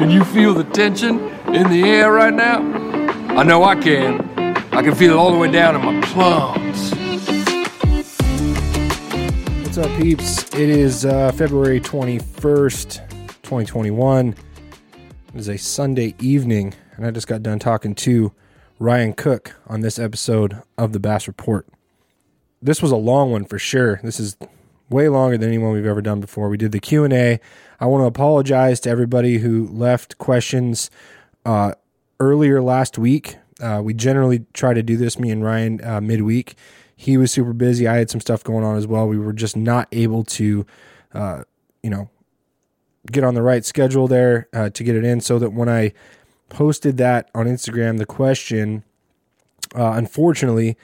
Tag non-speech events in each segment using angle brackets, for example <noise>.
Can you feel the tension in the air right now? I know I can. I can feel it all the way down in my plums. What's up, peeps? It is uh, February 21st, 2021. It is a Sunday evening, and I just got done talking to Ryan Cook on this episode of the Bass Report. This was a long one for sure. This is way longer than anyone we've ever done before. We did the Q and A. I want to apologize to everybody who left questions uh, earlier last week. Uh, we generally try to do this, me and Ryan, uh, midweek. He was super busy. I had some stuff going on as well. We were just not able to, uh, you know, get on the right schedule there uh, to get it in. So that when I posted that on Instagram, the question, uh, unfortunately,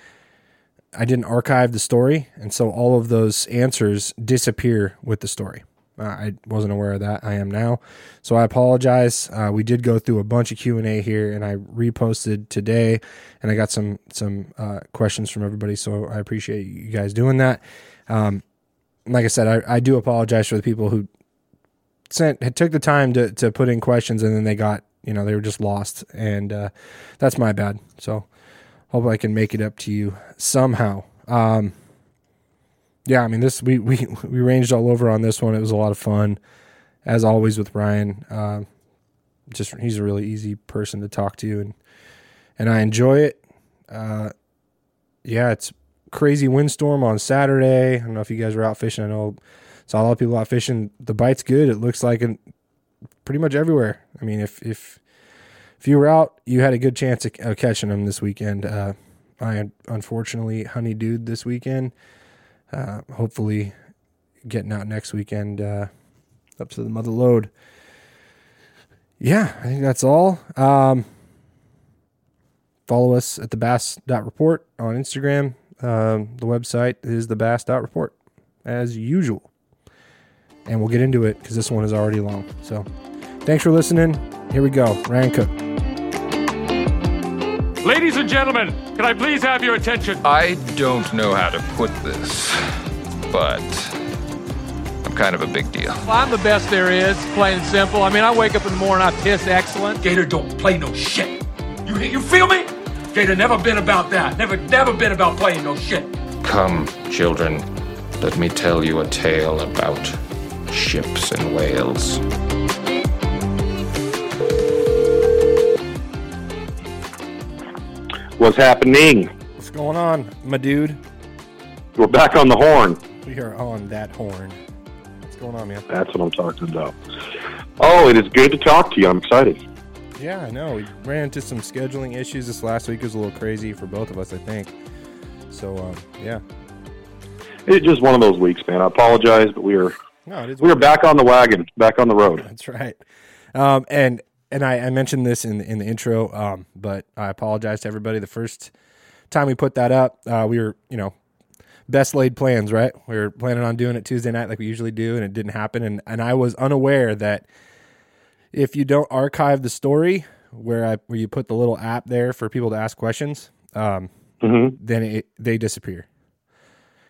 I didn't archive the story, and so all of those answers disappear with the story. Uh, I wasn't aware of that. I am now, so I apologize. Uh, we did go through a bunch of Q and A here, and I reposted today, and I got some some uh, questions from everybody. So I appreciate you guys doing that. Um, like I said, I, I do apologize for the people who sent took the time to to put in questions, and then they got you know they were just lost, and uh, that's my bad. So hope I can make it up to you somehow. Um, yeah, I mean this we we <laughs> we ranged all over on this one. It was a lot of fun, as always with Ryan. Uh, just he's a really easy person to talk to, and and I enjoy it. Uh, yeah, it's crazy windstorm on Saturday. I don't know if you guys were out fishing. I know saw a lot of people out fishing. The bite's good. It looks like in pretty much everywhere. I mean, if if if you were out, you had a good chance of, catching them this weekend. Uh, I unfortunately honeydewed this weekend. Uh, hopefully, getting out next weekend uh, up to the Mother Lode. Yeah, I think that's all. Um, follow us at the bass.report on Instagram. Um, the website is the bass.report as usual. And we'll get into it because this one is already long. So thanks for listening. Here we go. Ryan Cook. Ladies and gentlemen, can I please have your attention? I don't know how to put this, but I'm kind of a big deal. Well, I'm the best there is, plain and simple. I mean, I wake up in the morning, I piss excellent. Gator don't play no shit. You you feel me? Gator never been about that. Never never been about playing no shit. Come, children, let me tell you a tale about ships and whales. What's happening? What's going on, my dude? We're back on the horn. We are on that horn. What's going on, man? That's what I'm talking about. Oh, it is good to talk to you. I'm excited. Yeah, I know. We ran into some scheduling issues this last week. It was a little crazy for both of us, I think. So, um, yeah. It's just one of those weeks, man. I apologize, but we are No, we are back on the wagon, back on the road. That's right. Um, and and I, I mentioned this in in the intro, um, but I apologize to everybody. The first time we put that up, uh, we were you know best laid plans, right? We were planning on doing it Tuesday night like we usually do, and it didn't happen. And and I was unaware that if you don't archive the story where I where you put the little app there for people to ask questions, um, Mhm. then it, they disappear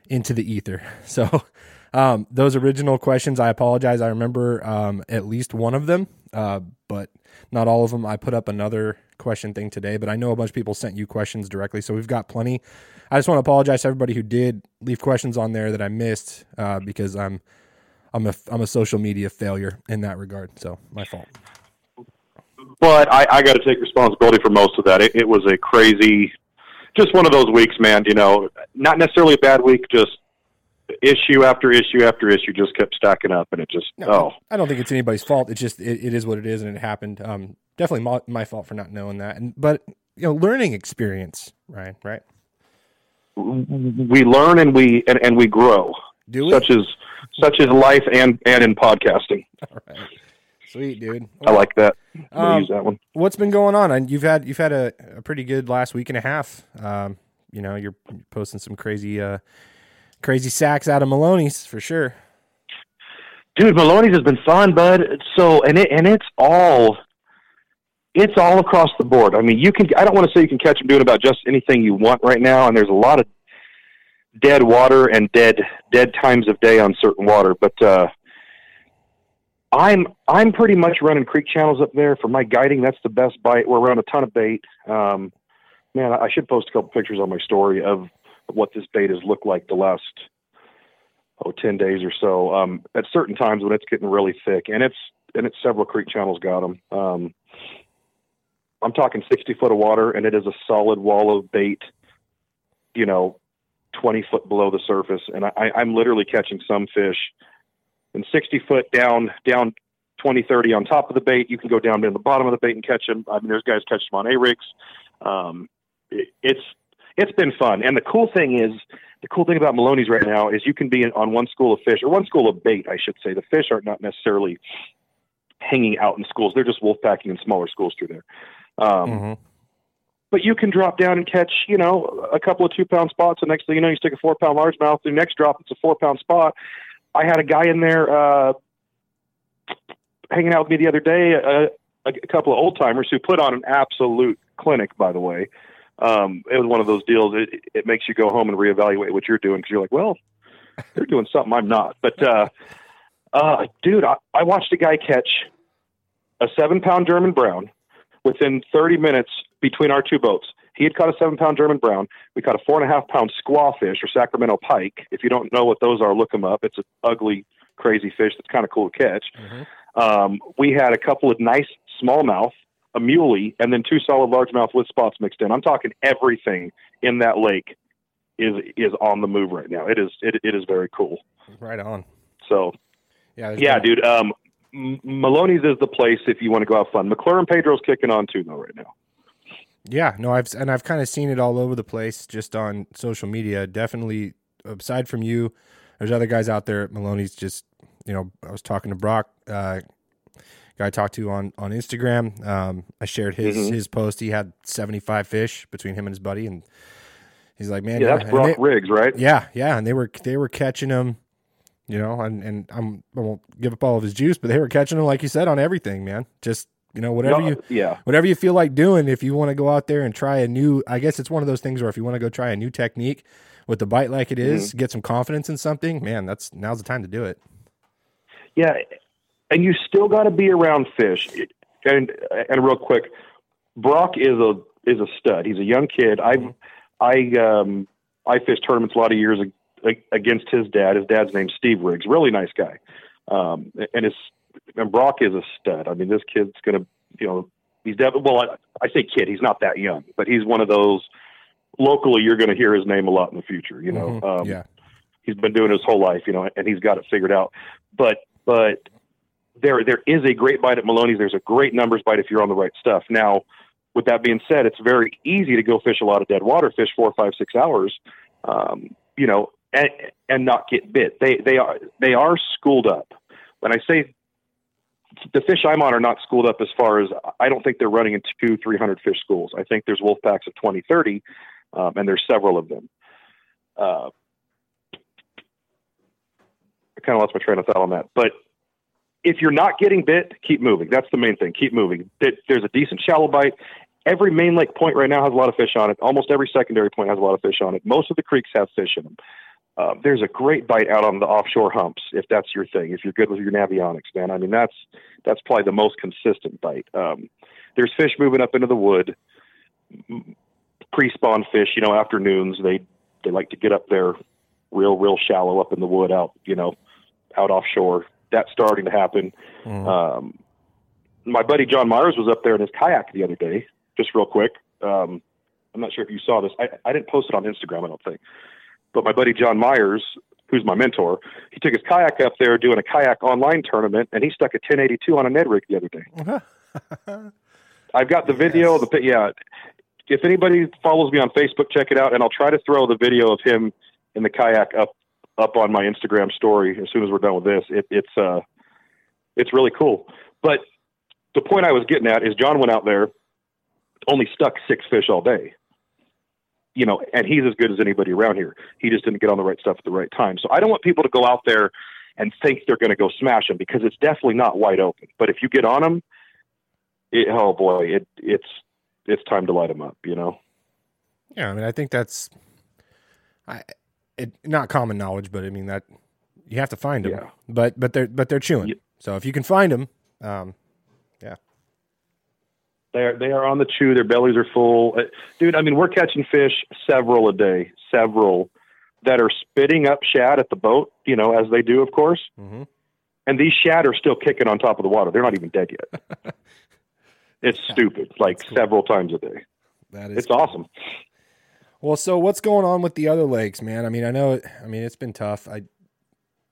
into the ether. <laughs> So um, those original questions, I apologize. I remember um, at least one of them, uh, but not all of them. I put up another question thing today, but I know a bunch of people sent you questions directly, so we've got plenty. I just want to apologize to everybody who did leave questions on there that I missed uh, because I'm I'm a I'm a social media failure in that regard. So my fault. But I, I got to take responsibility for most of that. It, it was a crazy, just one of those weeks, man. You know, not necessarily a bad week, just issue after issue after issue just kept stacking up, and it just No, oh I don't think it's anybody's fault. It's just it, it is what it is, and it happened. Um, definitely my, my fault for not knowing that, and but you know, learning experience, Ryan. Right? we learn and we and, and we grow, Do we? such as such as life and and in podcasting. All right. Sweet, dude. I like that. Um, use that one. What's been going on? And you've had you've had a, a pretty good last week and a half. Um, you know, you're posting some crazy uh crazy sacks out of Melones for sure. dude Melones has been fun bud so and it and it's all it's all across the board i mean you can i don't want to say you can catch them doing about just anything you want right now and there's a lot of dead water and dead dead times of day on certain water but uh I'm I'm pretty much running creek channels up there for my guiding. That's the best bite. We're around a ton of bait. Um, man, I should post a couple pictures on my story of what this bait has looked like the last oh 10 days or so. Um, at certain times when it's getting really thick, and it's and it's several creek channels got them. Um, I'm talking 60 foot of water, and it is a solid wall of bait. You know, 20 foot below the surface, and I, I'm literally catching some fish. And 60 foot down, down 20, 30 on top of the bait. You can go down to the bottom of the bait and catch them. I mean, there's guys catch them on A rigs. Um, it, it's it's been fun. And the cool thing is, the cool thing about Melones right now is you can be on one school of fish or one school of bait, I should say. The fish are not necessarily hanging out in schools; they're just wolf packing in smaller schools through there. Um, Mm-hmm. But you can drop down and catch, you know, a couple of two pound spots. The next thing you know, you stick a four pound largemouth. The next drop, it's a four pound spot. I had a guy in there uh, hanging out with me the other day, a, a couple of old timers who put on an absolute clinic. By the way, um, it was one of those deals. It, it makes you go home and reevaluate what you're doing because you're like, well, they're doing something I'm not. But uh, uh, dude, I, I watched a guy catch a seven pound German brown within 30 minutes between our two boats. He had caught a seven pound German brown. We caught a four and a half pound squawfish or Sacramento pike. If you don't know what those are, look them up. It's an ugly, crazy fish that's kind of cool to catch. Um, we had a couple of nice smallmouth, a muley, and then two solid largemouth with spots mixed in. I'm talking everything in that lake is is on the move right now. It is it, it is very cool. Right on. So Yeah. yeah, been- dude. Um, Melones is the place if you want to go have fun. McClure and Pedro's kicking on too though right now. Yeah, no, I've and I've kind of seen it all over the place, just on social media. Definitely, aside from you, there's other guys out there. Melones just, you know, I was talking to Brock, uh, guy I talked to on on Instagram. Um, I shared his Mhm. his post. He had 75 fish between him and his buddy, and he's like, man, Yeah, that's and Brock they- Riggs, right? yeah, yeah, and they were they were catching him, you know, and and I'm I won't give up all of his juice, but they were catching him like you said on everything, man. Just you know whatever No, you yeah. whatever you feel like doing. If you want to go out there and try a new, I guess it's one of those things where if you want to go try a new technique with the bite like it is, Mm-hmm. get some confidence in something, man, that's now's the time to do it. Yeah, and you still got to be around fish. And and real quick, Brock is a is a stud. He's a young kid. I I um I fished tournaments a lot of years against his dad. His dad's name's Steve Riggs. Really nice guy. Um, and his and Brock is a stud. I mean, this kid's gonna you know he's definitely well. I, I say kid. He's not that young, but he's one of those locally. You're going to hear his name a lot in the future. You know. Mhm. Um, yeah, he's been doing his whole life, you know, and he's got it figured out. But but there there is a great bite at Melones. There's a great numbers bite if you're on the right stuff. Now, with that being said, it's very easy to go fish a lot of dead water, fish four, five, six hours, um, you know, and and not get bit. They they are they are schooled up. When I say the fish I'm on are not schooled up as far as I don't think they're running in two, three hundred fish schools. I think there's wolf packs of 20, 30, um, and there's several of them. Uh, I kind of lost my train of thought on that. But if you're not getting bit, keep moving. That's the main thing. Keep moving. There's a decent shallow bite. Every main lake point right now has a lot of fish on it. Almost every secondary point has a lot of fish on it. Most of the creeks have fish in them. Uh, there's a great bite out on the offshore humps if that's your thing. If you're good with your navionics, man. I mean, that's that's probably the most consistent bite. Um, there's fish moving up into the wood. Pre-spawn fish, you know, afternoons they they like to get up there real real shallow up in the wood out you know out offshore. That's starting to happen. Mhm. Um, my buddy John Myers was up there in his kayak the other day, just real quick. Um, I'm not sure if you saw this. I, I didn't post it on Instagram, I don't think. But my buddy John Myers, who's my mentor, he took his kayak up there doing a kayak online tournament, and he stuck a 1082 on a Ned rig the other day. <laughs> I've got the video. The yeah. If anybody follows me on Facebook, check it out, and I'll try to throw the video of him in the kayak up up on my Instagram story as soon as we're done with this. It, it's uh, it's really cool. But the point I was getting at is John went out there, only stuck six fish all day. You know, and he's as good as anybody around here. He just didn't get on the right stuff at the right time. So I don't want people to go out there and think they're going to go smash them because it's definitely not wide open. But if you get on them, it, oh boy, it it's it's time to light them up. You know. yeah. I mean, I think that's, I, it not common knowledge, but I mean that you have to find them. Yeah. But but they're but they're chewing. Yeah. So if you can find them, um, yeah, They are they are on the chew. Their bellies are full, Uh, dude. I mean, we're catching fish several a day, several that are spitting up shad at the boat. You know, as they do, of course. hmm And these shad are still kicking on top of the water. They're not even dead yet. <laughs> it's stupid. Like several times a day. that is It's awesome. Well, so what's going on with the other lakes, man? I mean, I know. it- I mean, it's been tough. I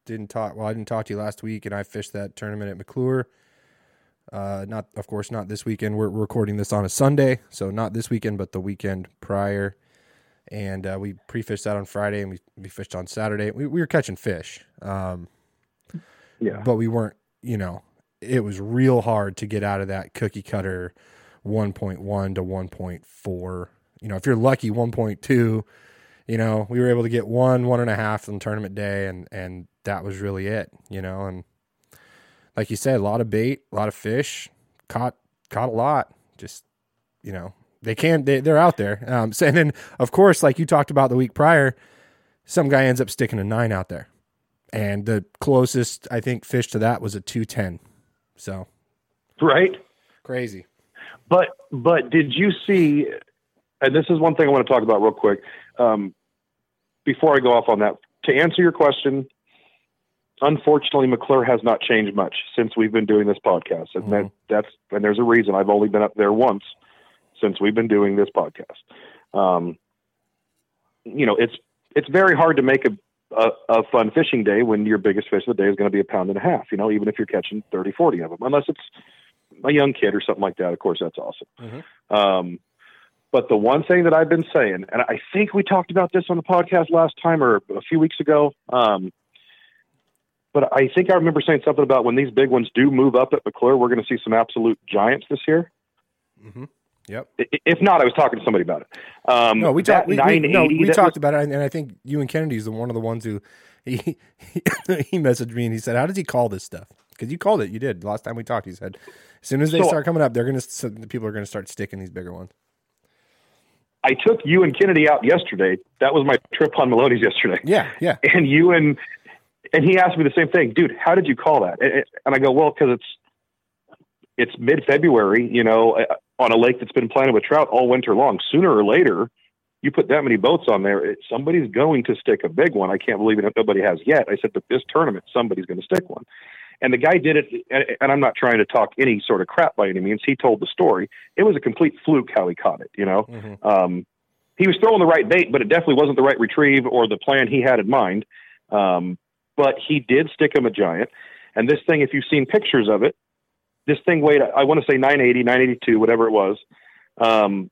didn't talk. Well, I didn't talk to you last week, and I fished that tournament at McClure. Uh, not, of course, not this weekend. We're recording this on a Sunday, so not this weekend, but the weekend prior. And uh, we pre-fished that on Friday, and we, we fished on Saturday. We, we were catching fish, um, Yeah. but we weren't. You know, it was real hard to get out of that cookie cutter 1.1 to 1.4. You know, if you're lucky, 1.2. You know, we were able to get one, one and a half on tournament day, and and that was really it. You know, and like you said, a lot of bait, a lot of fish, caught caught a lot. Just you know, they can they they're out there. Um, so, <laughs> and then of course, like you talked about the week prior, some guy ends up sticking a nine out there, and the closest I think fish to that was a two ten. So Right. crazy. But but did you see? And this is one thing I want to talk about real quick. Um, before I go off on that, to answer your question, unfortunately, McClure has not changed much since we've been doing this podcast, and that that's and there's a reason. I've only been up there once since we've been doing this podcast. Um, you know, it's it's very hard to make a, a a fun fishing day when your biggest fish of the day is going to be a pound and a half. You know, even if you're catching 30, 40 of them, unless it's a young kid or something like that. Of course, that's awesome. Um, but the one thing that I've been saying, and I think we talked about this on the podcast last time or a few weeks ago. Um, but I think I remember saying something about when these big ones do move up at McClure, we're going to see some absolute giants this year. Yep. If not, I was talking to somebody about it. Um, No, we talked. We, we, no, we talked was- about it, and I think you and Kennedy's the one of the ones who he <laughs> he, he messaged me and he said, "How does he call this stuff?" Because you called it. You did last time we talked. He said, "As soon as they So- start coming up, they're gonna people are gonna start sticking these bigger ones." I took you and Kennedy out yesterday. That was my trip on Melones yesterday. Yeah, yeah. <laughs> and you and and he asked me the same thing, dude. How did you call that? And and I go, well, because it's it's mid February, you know, uh, on a lake that's been planted with trout all winter long. Sooner or later, you put that many boats on there, it, somebody's going to stick a big one. I can't believe it. Nobody has yet. I said, but this tournament, somebody's going to stick one. And the guy did it, and, and I'm not trying to talk any sort of crap by any means. He told the story. It was a complete fluke how he caught it. You know, um, he was throwing the right bait, but it definitely wasn't the right retrieve or the plan he had in mind. Um, but he did stick him a giant. And this thing, if you've seen pictures of it, this thing weighed, I want to say 980, 982, whatever it was. Um,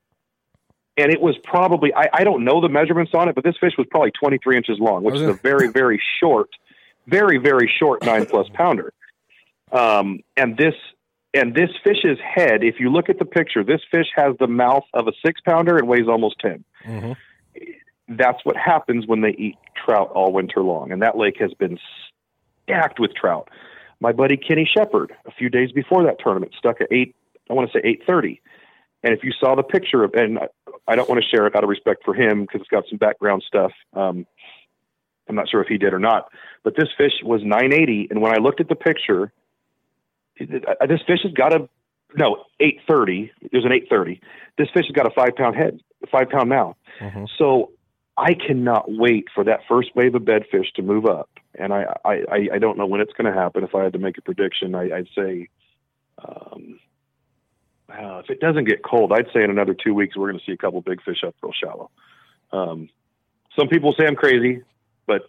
and it was probably, I, I don't know the measurements on it, but this fish was probably 23 inches long, which is a very, very <laughs> short, very, very short <laughs> nine plus pounder. Um, and this, and this fish's head, if you look at the picture, this fish has the mouth of a six pounder and weighs almost 10 Mm-hmm. that's what happens when they eat trout all winter long. And that lake has been stacked with trout. My buddy Kenny Shepard, a few days before that tournament, stuck at eight. I want to say eight thirty. And if you saw the picture of, and I- I don't want to share it out of respect for him because it's got some background stuff. Um, I'm not sure if he did or not, but this fish was 980. And when I looked at the picture, uh, this fish has got a no 830. It was an 830. This fish has got a five pound head, five pound mouth. So I cannot wait for that first wave of bedfish to move up. And I, I, I- I don't know when it's going to happen. If I had to make a prediction, I, I'd say, um, uh, if it doesn't get cold, I'd say in another two weeks, we're going to see a couple big fish up real shallow. Um, some people say I'm crazy, but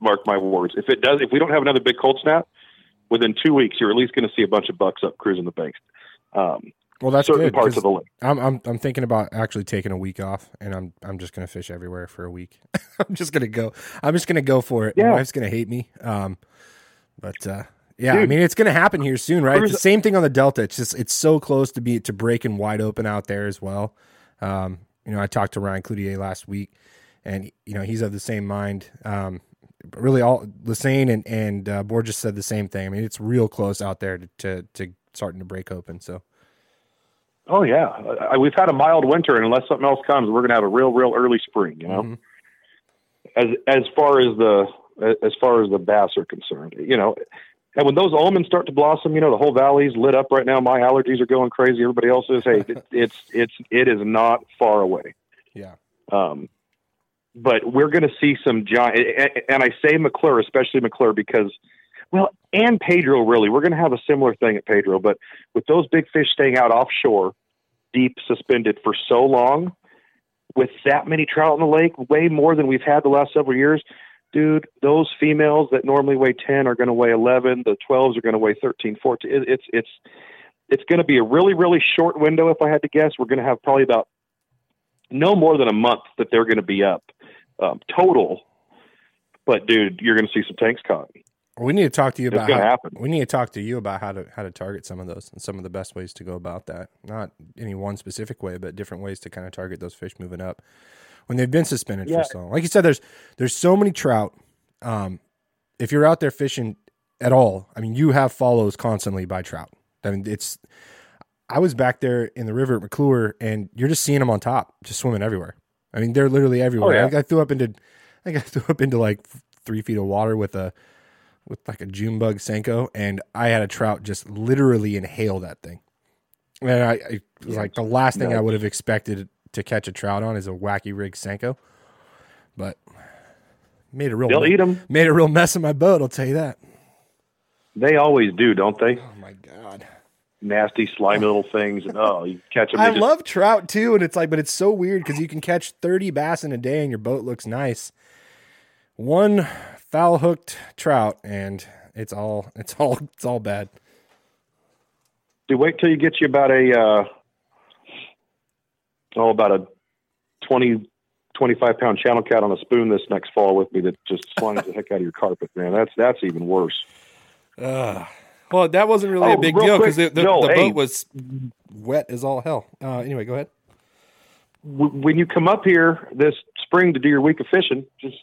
mark my words. If it does, if we don't have another big cold snap, within two weeks, you're at least going to see a bunch of bucks up cruising the banks. Um, Well, that's certain good. parts of the lake. I'm I'm I'm thinking about actually taking a week off, and I'm I'm just gonna fish everywhere for a week. <laughs> I'm just gonna go. I'm just gonna go for it. Yeah. My wife's gonna hate me. Um, but uh, yeah, I mean it's gonna happen here soon, right? It's the same thing on the Delta. It's just it's so close to be to breaking wide open out there as well. Um, you know, I talked to Ryan Cloutier last week, and you know he's of the same mind. Um, really, all Lassane and and uh, Borges said the same thing. I mean, it's real close out there to to, to starting to break open. So. Oh yeah, I, we've had a mild winter, and unless something else comes, we're going to have a real, real early spring. You know, Mhm. as as far as the as far as the bass are concerned, you know, And when those almonds start to blossom, you know the whole valley's lit up right now. My allergies are going crazy. Everybody else is. Hey, <laughs> it, it's it's it is not far away. Yeah. Um, but we're going to see some giant, and I say McClure, especially McClure, because, well, and Pedro, really, we're going to have a similar thing at Pedro. But with those big fish staying out offshore, deep suspended for so long, with that many trout in the lake, way more than we've had the last several years, dude, those females that normally weigh 10 are going to weigh 11. The 12s are going to weigh 13, 14. It, it's, it's, it's going to be a really, really short window. If I had to guess, we're going to have probably about no more than a month that they're going to be up um, total. But dude, you're going to see some tanks caught. We need to talk to you It's about gonna how, happen. we need to talk to you about how to how to target some of those and some of the best ways to go about that. Not any one specific way, but different ways to kind of target those fish moving up when they've been suspended Yeah. for so long. Like you said, there's there's so many trout. Um, if you're out there fishing at all, I mean, you have follows constantly by trout. I mean, it's. I was back there in the river at McClure, and you're just seeing them on top, just swimming everywhere. I mean, they're literally everywhere. Oh, yeah. I, I threw up into, <laughs> I think I threw up into like three feet of water with a, with like a June bug Senko, and I had a trout just literally inhale that thing. And I, I was like the last thing I would have expected to catch a trout on is a wacky rig Senko, but made a real They'll eat 'em. made a real mess of my boat. I'll tell you that. They always do, don't they? Oh my god. Nasty, slimy little things, and oh, you catch them. I love trout too, and it's like, but it's so weird because you can catch thirty bass in a day, and your boat looks nice. One foul hooked trout, and it's all <laughs> it's all it's all bad. Dude, wait till you get you about a uh, oh about a 20, 25 pound channel cat on a spoon this next fall with me that just slimes the heck out of your carpet, man. That's that's even worse. Well, that wasn't really Oh, a big deal because the, the, Joel, the hey. boat was wet as all hell. Uh, anyway, go ahead. W- when you come up here this spring to do your week of fishing, just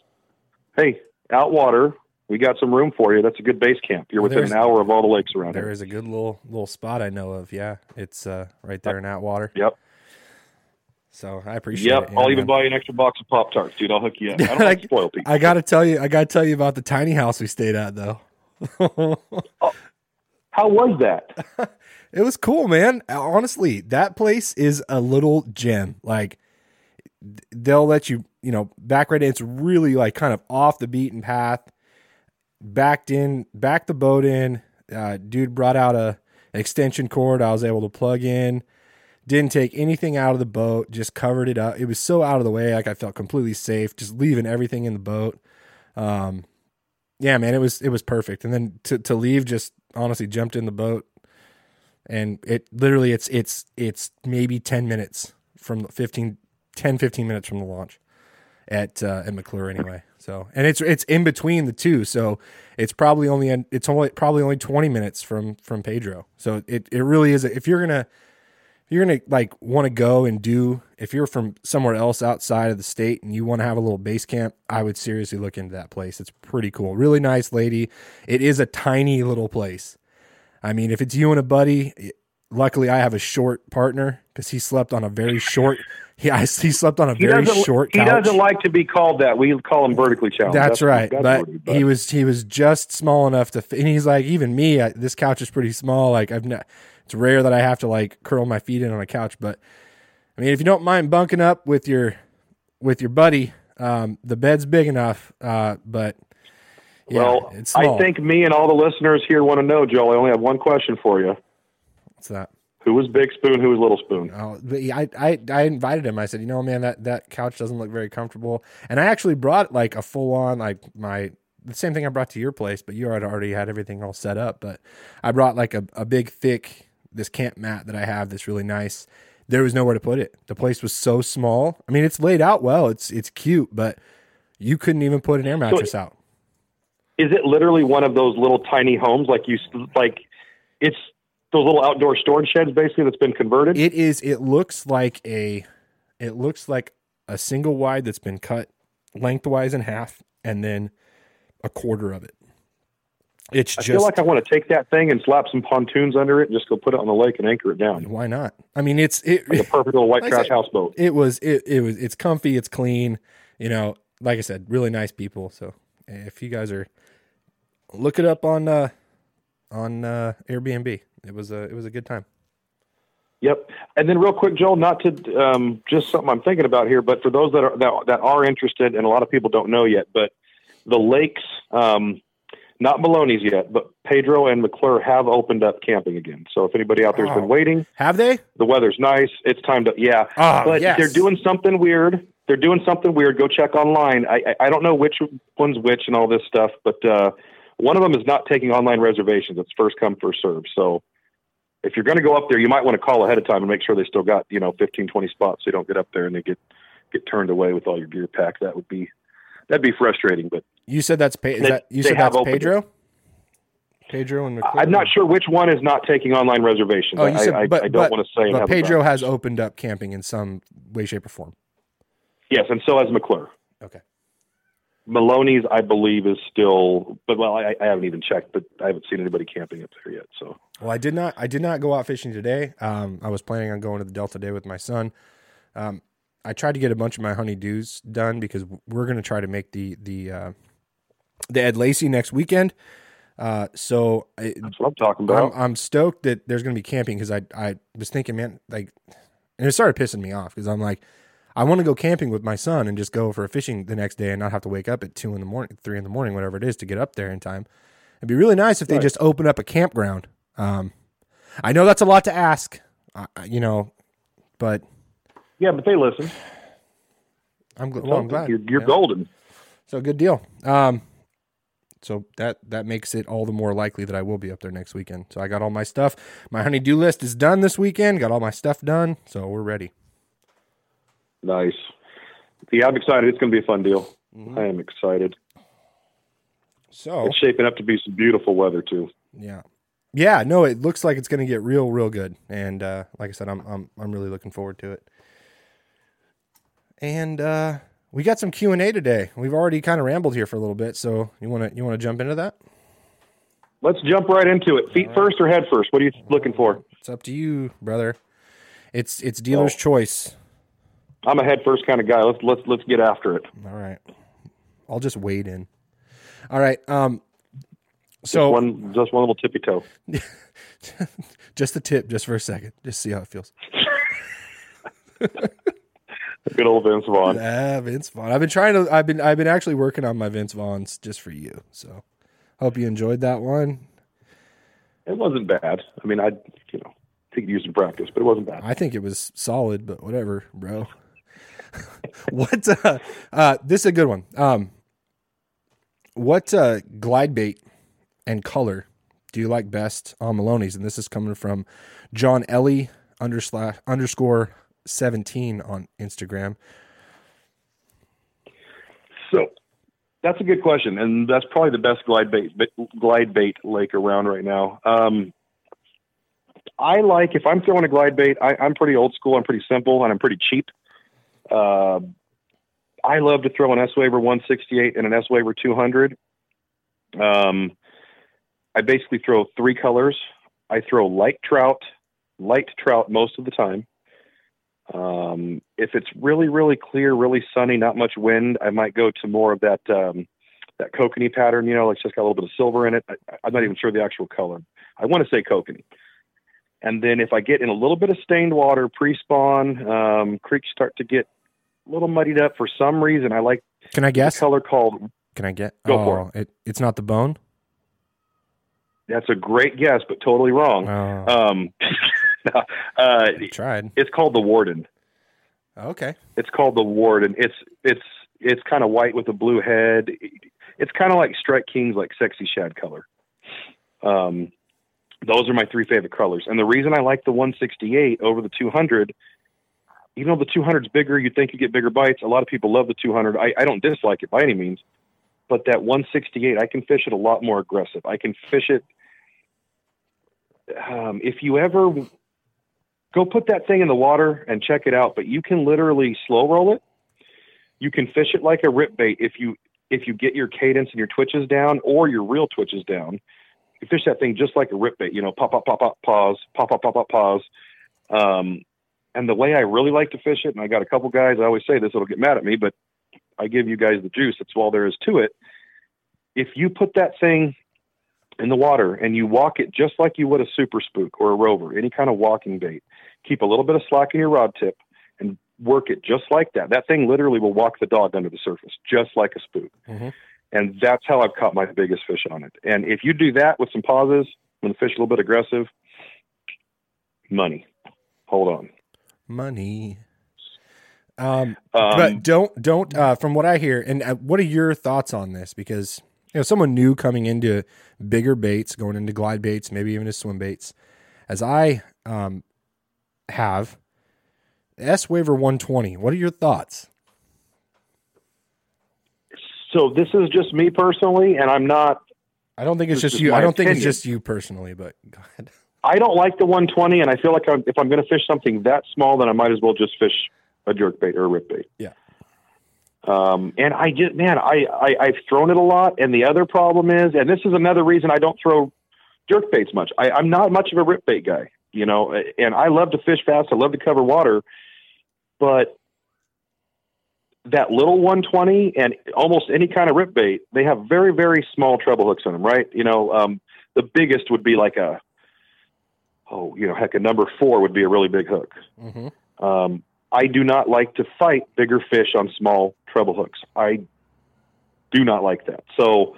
hey, Atwater. We got some room for you. That's a good base camp. You're within There's- an hour of all the lakes around There here. is a good little little spot I know of. Yeah, it's uh, right there in Atwater. Yep. So I appreciate Yep. it. Yeah, I'll even buy you an extra box of Pop Tarts, dude. I'll hook you up. I don't <laughs> like spoil people. I got to tell you, I got to tell you about the tiny house we stayed at though. <laughs> How was that? <laughs> It was cool, man. Honestly, that place is a little gem. Like they'll let you, you know, back right in. It's really like kind of off the beaten path. Backed in, backed the boat in. Uh, dude brought out a extension cord. I was able to plug in. Didn't take anything out of the boat. Just covered it up. It was so out of the way. Like I felt completely safe. Just leaving everything in the boat. Um, yeah, man, it was it was perfect. And then to to leave, just honestly jumped in the boat. And it literally it's it's it's maybe 10 minutes from the 15 10 15 minutes from the launch at uh, at McClure anyway. So and it's it's in between the two. So it's probably only it's only probably only 20 minutes from from Pedro. So it it really is if you're gonna you're gonna like want to go and do if you're from somewhere else outside of the state and you want to have a little base camp i would seriously look into that place it's pretty cool really nice lady it is a tiny little place I mean, if it's you and a buddy, luckily I have a short partner because he slept on a very short. He I, he slept on a He very doesn't. short he doesn't like to be called that. We call him vertically challenged. that's, right, that's but what he was he was just small enough to. And he's like, even me, I, this couch is pretty small. Like I've not. It's rare that I have to like curl my feet in on a couch, but I mean, if you don't mind bunking up with your with your buddy, um, the bed's big enough. Uh, but yeah, well, I think me and all the listeners here want to know, Joel. I only have one question for you. What's that? Who was Big Spoon? Who was Little Spoon? Oh, I, I I invited him. I said, you know, man, that that couch doesn't look very comfortable. And I actually brought like a full on like my the same thing I brought to your place, but you had already had everything all set up. But I brought like a, a big thick this camp mat that I have that's really nice. There was nowhere to put it. The place was so small. I mean, it's laid out well. It's it's cute, but you couldn't even put an air mattress out. Is it literally one of those little tiny homes, like you like? It's those little outdoor storage sheds, basically, that's been converted. It is. It looks like a. It looks like a single wide that's been cut lengthwise in half, and then a quarter of it. It's I just feel like I want to take that thing and slap some pontoons under it and just go put it on the lake and anchor it down. why not? I mean, it's it. Like a perfect little white Like trash said, houseboat. It was it. It was. It's comfy. It's clean. You know, like I said, really nice people. So if you guys are look it up on uh on uh, Airbnb. It was a it was a good time. Yep. And then real quick, Joel, not to um, just something I'm thinking about here, but for those that are that, that are interested, and a lot of people don't know yet, but the lakes, um, not Melones yet, but Pedro and McClure have opened up camping again. So if anybody out there's Oh. been waiting, Have they? the weather's nice. It's time to yeah. Oh, but yes. they're doing something weird. They're doing something weird. Go check online. I, I I don't know which one's which and all this stuff, but uh, one of them is not taking online reservations. It's first come first serve. So if you're going to go up there, you might want to call ahead of time and make sure they still got you know 15, 20 spots, so you don't get up there and they get get turned away with all your gear packed. That would be that'd be frustrating. But You said that's Pe- that you said that's it. Pedro. Pedro and McClure. I'm not sure which one is not taking online reservations. Oh, you I, said, I, but, I don't but- want to say. But Pedro has opened up camping in some way, shape, or form. yes, and so has McClure. Okay. Melones, I believe, is still, but well, I, I haven't even checked, but I haven't seen anybody camping up there yet. So Well, I did not. I did not go out fishing today. Um, I was planning on going to the Delta Day with my son. Um, I tried to get a bunch of my honeydews done because we're going to try to make the the uh, the Ed Lacey next weekend. Uh, so I, that's what I'm talking I'm, about. I'm stoked that there's going to be camping because I I was thinking, man, like, and it started pissing me off because I'm like, I want to go camping with my son and just go for a fishing the next day and not have to wake up at two in the morning, three in the morning, whatever it is, to get up there in time. It'd be really nice if they Right. just open up a campground. Um, I know that's a lot to ask, uh, you know, but yeah, but they listen. I'm, gl- well, I'm glad. You're, you're Yeah. golden. So good deal. Um, so that that makes it all the more likely that I will be up there next weekend. So I got all my stuff. My honeydew list is done this weekend. Got all my stuff done, so we're ready. Nice. Yeah, I'm excited. It's going to be a fun deal. Mm-hmm. I am excited. So It's shaping up to be some beautiful weather too. yeah, yeah. No, it looks like it's going to get real, real good. And uh, like I said, I'm I'm I'm really looking forward to it. And uh, we got some Q and A today. We've already kind of rambled here for a little bit. So you want to you want to jump into that? Let's jump right into it. Feet first or head first? What are you looking for? It's up to you, brother. It's it's dealer's Oh. choice. I'm a head first kind of guy. Let's let's let's get after it. All right. I'll just wade in. All right. Um Just so one just one little tippy toe. <laughs> just the tip just for a second. Just see how it feels. <laughs> Good old Vince Vaughn. Ah, Vince Vaughn. I've been trying to I've been I've been actually working on my Vince Vaughns just for you. So hope you enjoyed that one. It wasn't bad. I mean, I you know think use in practice, but it wasn't bad. I think it was solid, but whatever, bro. <laughs> what uh, uh this is a good one. Um what uh glide bait and color do you like best on Melones? And this is coming from John Ellie underslash underscore seventeen on Instagram. So that's a good question, and that's probably the best glide bait glide bait lake around right now. Um, I like if I'm throwing a glide bait. I, I'm pretty old school. I'm pretty simple, and I'm pretty cheap. Uh, I love to throw an S Waver 168 and an S Waver 200. Um, I basically throw three colors. I throw light trout, light trout most of the time. Um, if it's really, really clear, really sunny, not much wind, I might go to more of that um, that kokanee pattern. You know, it's just got a little bit of silver in it. I, I'm not even sure the actual color. I want to say kokanee. And then if I get in a little bit of stained water pre-spawn, um, creeks start to get a little muddied up for some reason. I like Can I the guess? color called. Can I get? Go for it. It's not the bone. That's a great guess, but totally wrong. Oh, Um, <laughs> <laughs> uh, I tried. it's called the Warden. Okay. It's called the Warden. It's it's it's kind of white with a blue head. It's kind of like Strike King's like sexy shad color. Um, those are my three favorite colors, and the reason I like the 168 over the 200, even though the 200 is bigger, you think you get bigger bites. A lot of people love the 200. I, I don't dislike it by any means, but that 168, I can fish it a lot more aggressive. I can fish it. Um, if you ever go put that thing in the water and check it out. But you can literally slow roll it. You can fish it like a rip bait if you if you get your cadence and your twitches down or your real twitches down. You fish that thing just like a rip bait. You know, pop, pop, pop, pop, pause, pop, pop, pop, pop, pause. Um, and the way I really like to fish it, and I got a couple guys. I always say this; it'll get mad at me, but I give you guys the juice. It's all there is to it. If you put that thing in the water and you walk it just like you would a super spook or a rover, any kind of walking bait. Keep a little bit of slack in your rod tip and work it just like that. That thing literally will walk the dog under the surface, just like a spook. Mhm. And that's how I've caught my biggest fish on it. And if you do that with some pauses, when the fish a little bit aggressive, money. Hold on. Money. Um, Um, but don't don't uh, from what I hear, and uh, what are your thoughts on this? Because you know, someone new coming into bigger baits, going into glide baits, maybe even to swim baits, as I um, have S Waver 120. What are your thoughts? so this is just me personally, and I'm not I don't think it's just you. I don't think it's just you personally, but <laughs> go ahead. I don't like the 120, and I feel like I'm, if I'm going to fish something that small, then I might as well just fish a jerk bait or a rip bait. Yeah. Um, and I just, man, I, I, I've thrown it a lot. And the other problem is, and this is another reason I don't throw jerk baits much. I, I'm not much of a rip bait guy, you know, and I love to fish fast. I love to cover water, but that little 120 and almost any kind of rip bait, they have very, very small treble hooks on them, right? You know, um, the biggest would be like a, oh, you know, heck, a number four would be a really big hook. Mm-hmm. Um, I do not like to fight bigger fish on small treble hooks. I do not like that. So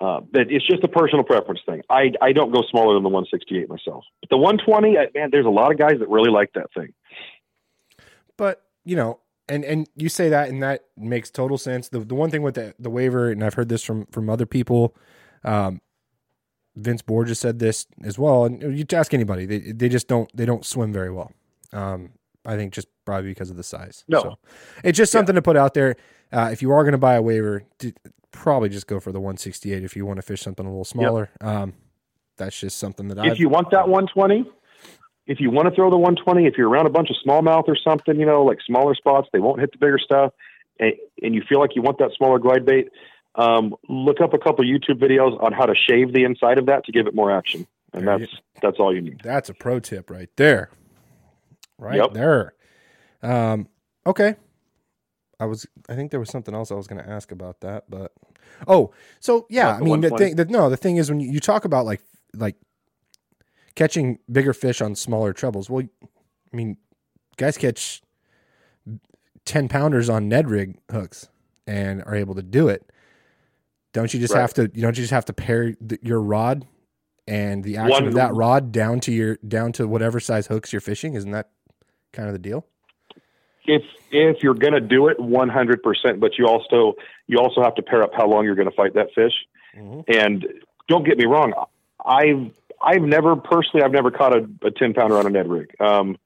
uh, but it's just a personal preference thing. I, I don't go smaller than the 168 myself. But the 120, I, man, there's a lot of guys that really like that thing. But you know, and and you say that, and that makes total sense. The the one thing with the the Waver, and I've heard this from from other people. Um, Vince Borges said this as well, and you ask anybody, they they just don't they don't swim very well. Um, I think just probably because of the size. No. So, it's just something to put out there. Uh, if you are going to buy a Waver, probably just go for the 168 if you want to fish something a little smaller. Um, that's just something that I. If you want that 120, if you want to throw the 120, if you're around a bunch of smallmouth or something, you know, like smaller spots, they won't hit the bigger stuff, and, and you feel like you want that smaller glide bait, um, look up a couple YouTube videos on how to shave the inside of that to give it more action, and There that's that's all you need. That's a pro tip right there. Right Yep. there. Um, okay. I was I think there was something else I was going to ask about that, but oh, so yeah, I mean the 120? thing the, no, the thing is when you, you talk about like like catching bigger fish on smaller trebles. Well, I mean, guys catch 10 pounders on Ned rig hooks and are able to do it. Don't you just Right. have to you don't you just have to pair the, your rod and the action One- of that rod down to your down to whatever size hooks you're fishing? Isn't that kind of the deal? If if you're going to do it 100%, but you also you also have to pair up how long you're going to fight that fish. Mhm. And don't get me wrong, I've I've never personally I've never caught a, a 10 pounder on a Ned rig. Um,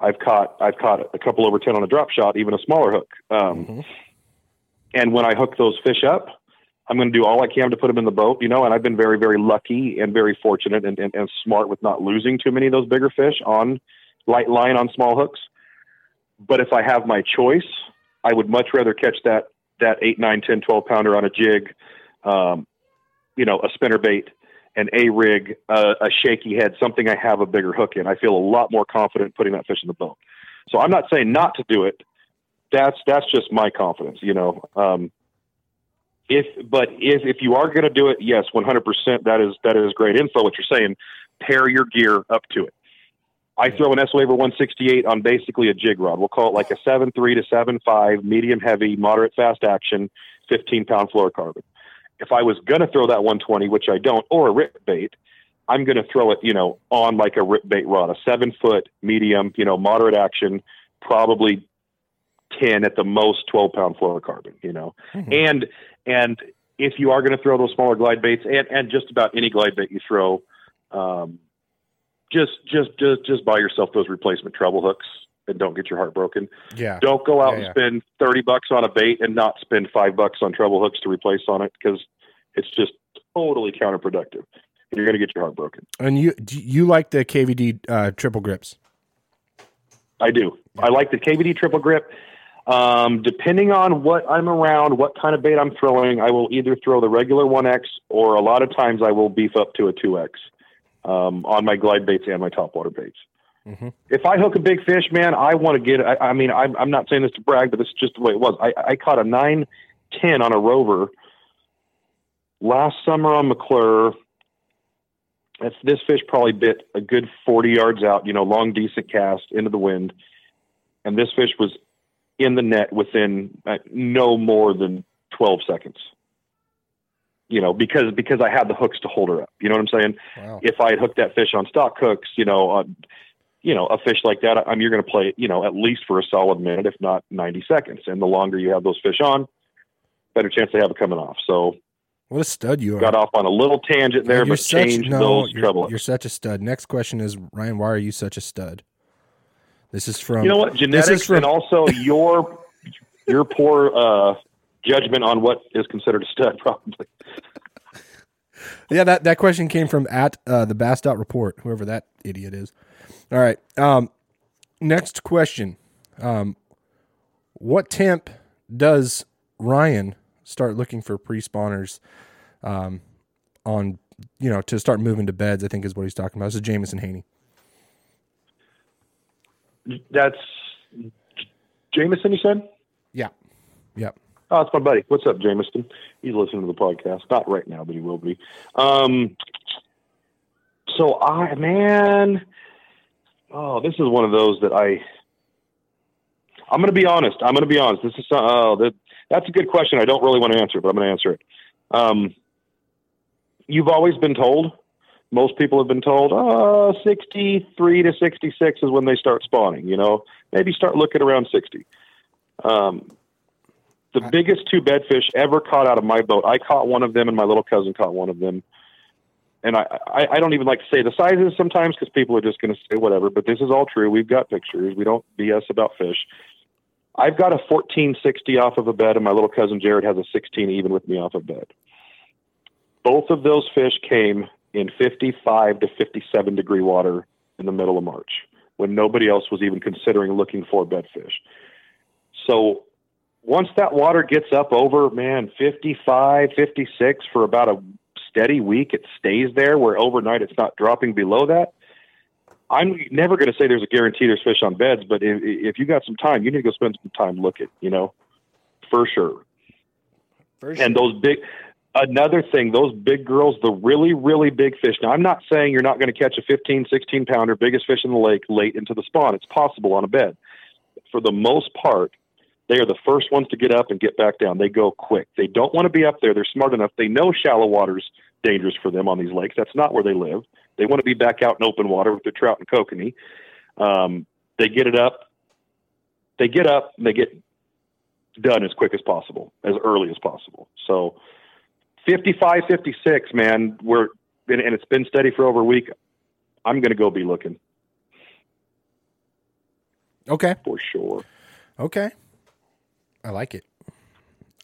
I've caught I've caught a couple over 10 on a drop shot, even a smaller hook. Um, Mhm. And when I hook those fish up, I'm going to do all I can to put them in the boat, you know. And I've been very very lucky and very fortunate and, and, and smart with not losing too many of those bigger fish on light line on small hooks. But if I have my choice, I would much rather catch that that eight, nine, 10, 12 pounder on a jig, um, you know, a spinner bait, an A rig, uh, a shaky head, something I have a bigger hook in. I feel a lot more confident putting that fish in the boat. So I'm not saying not to do it. That's that's just my confidence, you know. Um, if but if if you are going to do it, yes, 100%. That is that is great info. What you're saying, pair your gear up to it. I throw an S Waver 168 on basically a jig rod. We'll call it like a 7.3 to 7.5, medium heavy, moderate fast action, 15 pound fluorocarbon. If I was going to throw that 120, which I don't, or a rip bait, I'm going to throw it, you know, on like a rip bait rod, a seven foot, medium, you know, moderate action, probably 10 at the most 12 pound fluorocarbon, you know. Mhm. And, and if you are going to throw those smaller glide baits and, and just about any glide bait you throw, um, just, just, just, just buy yourself those replacement treble hooks and don't get your heart broken. Yeah. Don't go out Yeah, and yeah. spend 30 bucks on a bait and not spend five bucks on treble hooks to replace on it because it's just totally counterproductive. And you're going to get your heart broken. And you do you like the KVD uh, triple grips? I do. I like the KVD triple grip. Um, depending on what I'm around, what kind of bait I'm throwing, I will either throw the regular 1X or a lot of times I will beef up to a 2X um, on my glide baits and my topwater baits. Mhm. If I hook a big fish, man, I want to get. I, I mean, I'm, I'm not saying this to brag, but this is just the way it was. I, I caught a 910 on a rover last summer on McClure, That's, this fish probably bit a good 40 yards out, you know, long, decent cast into the wind. And this fish was in the net within uh, no more than 12 seconds. You know, because because I had the hooks to hold her up. You know what I'm saying? Wow. If I had hooked that fish on stock hooks, you know, uh, you know, a fish like that, I mean, you're going to play, you know, at least for a solid minute, if not 90 seconds. And the longer you have those fish on, better chance they have it coming off. So What a stud you are. got off on a little tangent there, you're but such, changed no, those you're, trouble. you're such a stud. Next question is Ryan, why are you such a stud? This is from You know what? This Genetics is from and also your your poor uh, judgment on what is considered a stud, <laughs> probably. Yeah, that, that question came from at uh, the Bass Dot Report, whoever that idiot is. All right. Um, next question. Um, what temp does Ryan start looking for pre spawners um, on, you know, to start moving to beds? I think is what he's talking about. This is Jamison Haney. That's Jamison, You said? Yeah. Yep. Oh, it's my buddy. What's up, Jameson? He's listening to the podcast. Not right now, but he will be. Um, so I, man, oh, this is one of those that I. I'm going to be honest. I'm going to be honest. This is oh, that that's a good question. I don't really want to answer, but I'm going to answer it. Um, you've always been told. Most people have been told, oh, 63 to 66 is when they start spawning. You know, maybe start looking around 60. Um, the biggest two bedfish ever caught out of my boat. I caught one of them, and my little cousin caught one of them. And I, I, I don't even like to say the sizes sometimes because people are just going to say whatever. But this is all true. We've got pictures. We don't BS about fish. I've got a 1460 off of a bed, and my little cousin Jared has a 16 even with me off a bed. Both of those fish came in 55 to 57 degree water in the middle of March when nobody else was even considering looking for bedfish. So once that water gets up over, man, 55, 56 for about a steady week, it stays there where overnight it's not dropping below that. I'm never going to say there's a guarantee there's fish on beds, but if, if you got some time, you need to go spend some time looking, you know, for sure. And those big, another thing, those big girls, the really, really big fish. Now, I'm not saying you're not going to catch a 15, 16 pounder, biggest fish in the lake late into the spawn. It's possible on a bed. For the most part, they are the first ones to get up and get back down. They go quick. They don't want to be up there. They're smart enough. They know shallow water's dangerous for them on these lakes. That's not where they live. They want to be back out in open water with their trout and kokanee. Um, they get it up. They get up and they get done as quick as possible, as early as possible. So 55, 56, man, we're, and, and it's been steady for over a week. I'm going to go be looking Okay. for sure. Okay. I like it.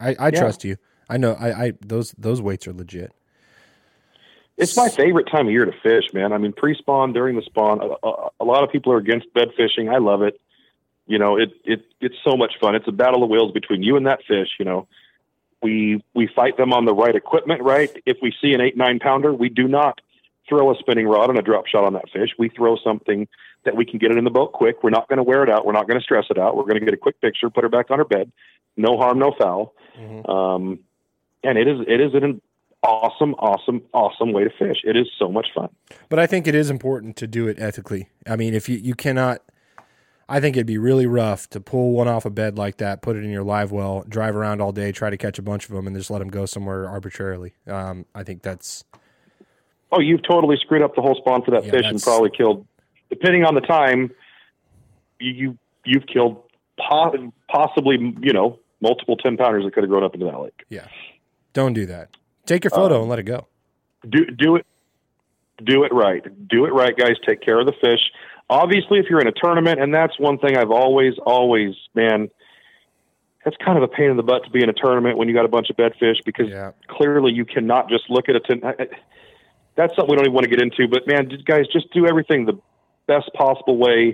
I, I trust you. I know. I, I those those weights are legit. It's my favorite time of year to fish, man. I mean, pre-spawn, during the spawn, a, a, a lot of people are against bed fishing. I love it. You know, it it it's so much fun. It's a battle of wills between you and that fish. You know, we we fight them on the right equipment, right? If we see an eight nine pounder, we do not throw a spinning rod and a drop shot on that fish. We throw something that we can get it in the boat quick. We're not going to wear it out. We're not going to stress it out. We're going to get a quick picture, put her back on her bed. No harm, no foul. Um, and it is it is an awesome, awesome, awesome way to fish. It is so much fun. But I think it is important to do it ethically. I mean, if you you cannot, I think it'd be really rough to pull one off a bed like that, put it in your live well, drive around all day, try to catch a bunch of them, and just let them go somewhere arbitrarily. Um, I think that's Oh, you've totally screwed up the whole spawn for that Yeah, fish and probably killed. Depending on the time, you, you you've killed po- possibly you know multiple ten pounders that could have grown up into that lake. yeah. Don't do that. Take your photo um, and let it go. do do it do it right do it right guys take care of the fish obviously if you're in a tournament and that's one thing i've always always man that's kind of a pain in the butt to be in a tournament when you got a bunch of bed fish because Yeah. clearly you cannot just look at a ten that's something we don't even want to get into but man guys just do everything the best possible way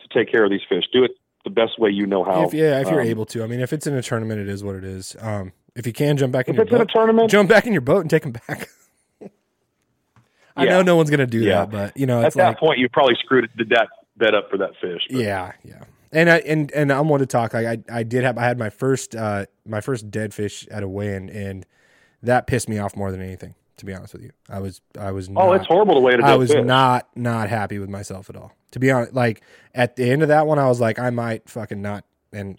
to take care of these fish do it the best way you know how If, yeah, if you're Um, able to. I mean, if it's in a tournament, it is what it is. Um, if you can jump back in if your it's in a boat, tournament jump back in your boat and take them back. <laughs> I Yeah. know no one's gonna do Yeah. that, but you know, at that like point you probably screwed did that bed up for that fish but- Yeah, yeah. And I and and I'm one to talk. Like I I did have I had my first uh my first dead fish at a weigh-in and that pissed me off more than anything To be honest with you, I was I was Oh, not, it's horrible the way to do I was fish. not not happy with myself at all. To be honest, like at the end of that one, I was like, I might fucking not, and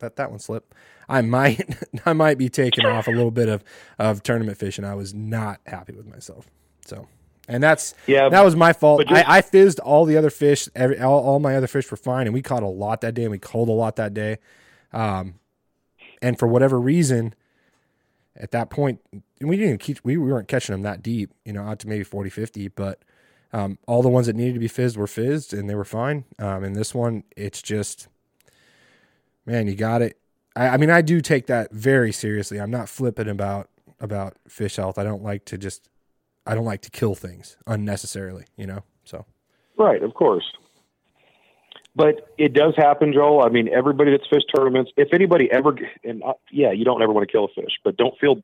that that one slipped. I might <laughs> I might be taking off a little bit of of tournament fishing. I was not happy with myself. So, and that's Yeah, that was my fault. I, I fizzed all the other fish. Every all, all my other fish were fine, and we caught a lot that day, and we culled a lot that day. Um, and for whatever reason, at that point, we didn't keep, we, we weren't catching them that deep, you know, out to maybe 40, 50, but, um, all the ones that needed to be fizzed were fizzed and they were fine. Um, and this one, it's just, man, you got it. I, I mean, I do take that very seriously. I'm not flippant about, about fish health. I don't like to just, I don't like to kill things unnecessarily, you know? So, Right, of course. But it does happen, Joel. I mean, everybody that's fished tournaments, if anybody ever, and uh, yeah, you don't ever want to kill a fish, but don't feel,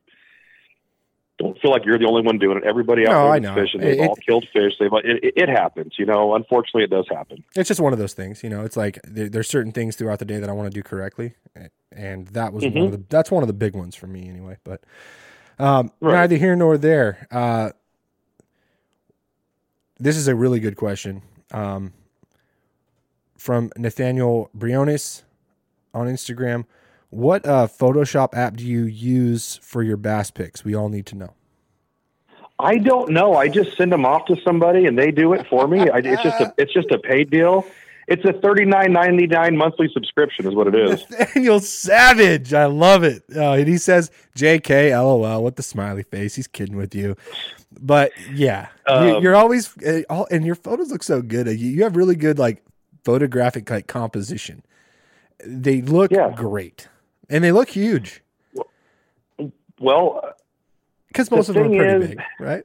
don't feel like you're the only one doing it. Everybody out No, there I that's fishing, they've It- all killed fish. They've, it, it, happens, you know. Unfortunately, it does happen. it's just one of those things, you know. It's like there, there's certain things throughout the day that I want to do correctly, and that was one of the that's one of the big ones for me anyway. But um, Right. neither here nor there. Uh, this is a really good question um, from Nathaniel Briones on Instagram. What uh, Photoshop app do you use for your bass pics? We all need to know. I don't know. I just send them off to somebody and they do it for me. I, it's just a, it's just a paid deal. It's a thirty nine ninety nine monthly subscription, is what it is. Nathaniel Savage. I love it. Uh, and he says, JK, LOL, with the smiley face. He's kidding with you. But yeah, you, Um, you're always, uh, and your photos look so good. You, you have really good, like, photographic like composition. They look Yeah. great. And they look huge Well, uh, because The most of them are pretty is- big, right?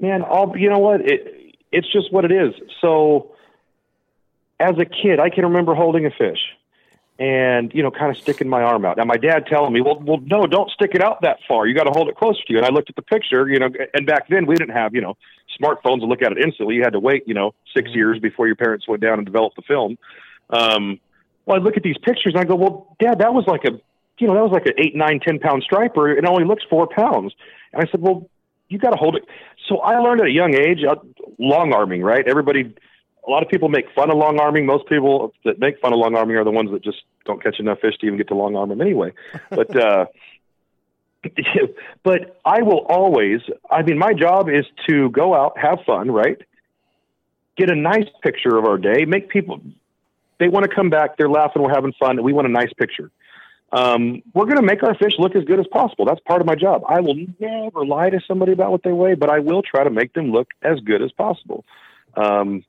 man, all you know what? It it's just what it is. So as a kid, I can remember holding a fish and you know, kind of sticking my arm out. Now my dad telling me, "Well, well, no, don't stick it out that far. You got to hold it closer to you." And I looked at the picture, you know, and back then we didn't have you know smartphones to look at it instantly. You had to wait, you know, 6 years before your parents went down and developed the film. Um, well, I look at these pictures and I go, "Well, Dad, that was like a you know, that was like an eight, nine, ten pound striper. It only looks four pounds." And I said, "Well." You got to hold it. So I learned at a young age, uh, long arming, right? Everybody, a lot of people make fun of long arming. Most people that make fun of long arming are the ones that just don't catch enough fish to even get to long arm them anyway. But, <laughs> uh, <laughs> but I will always, I mean, my job is to go out, have fun, right? Get a nice picture of our day, make people, they want to come back, they're laughing, we're having fun, and we want a nice picture. Um, we're going to make our fish look as good as possible. That's part of my job. I will never lie to somebody about what they weigh, but I will try to make them look as good as possible. Um,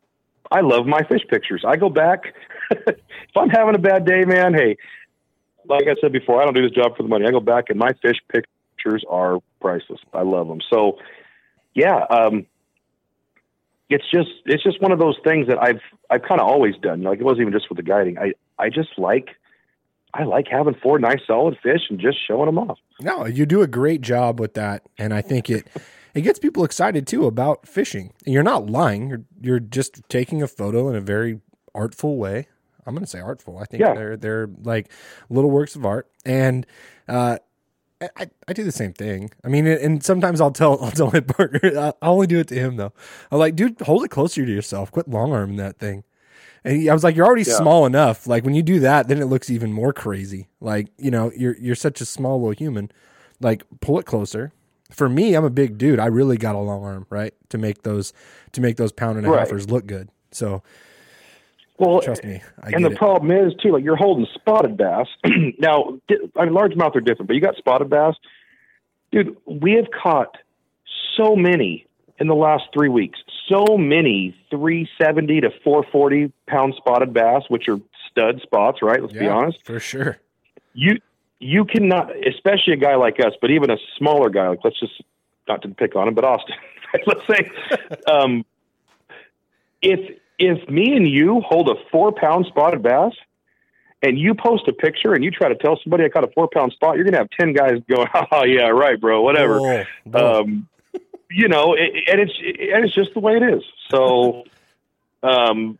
I love my fish pictures. I go back. <laughs> if I'm having a bad day, man, hey, like I said before, I don't do this job for the money. I go back and my fish pictures are priceless. I love them. So, yeah, um, it's just it's just one of those things that I've I've kind of always done. Like it wasn't even just with the guiding. I I just like I like having four nice solid fish and just showing them off. No, you do a great job with that, and I think it it gets people excited too about fishing. And you're not lying; you're you're just taking a photo in a very artful way. I'm going to say artful. I think Yeah. they're they're like little works of art, and uh, I- I do the same thing. I mean, and sometimes I'll tell <laughs> I'll tell my partner. <laughs> I I only do it to him though. I'm like, dude, hold it closer to yourself. Quit long arming that thing. And he, I was like, you're already Yeah. small enough. Like when you do that, then it looks even more crazy. Like you know, you're you're such a small little human. Like pull it closer. For me, I'm a big dude. I really got a long arm, right, to make those to make those pound and a Right. halfers look good. So Well, trust me, I and the it. problem is too, like you're holding spotted bass. <clears throat> now, I mean, largemouth are different, but you got spotted bass, dude. We have caught so many in the last three weeks. So many 370 to 440 pound spotted bass, which are stud spots, right? Let's be honest. for sure. You you cannot, especially a guy like us, but even a smaller guy, like let's just not to pick on him, but Austin. <laughs> let's say, <laughs> um, if if me and you hold a four pound spotted bass, and you post a picture and you try to tell somebody I caught a four pound spot, you're gonna have ten guys going, <laughs> "Oh yeah, right, bro, whatever." Whoa. um, you know, it, and it's and it's just the way it is. So, um,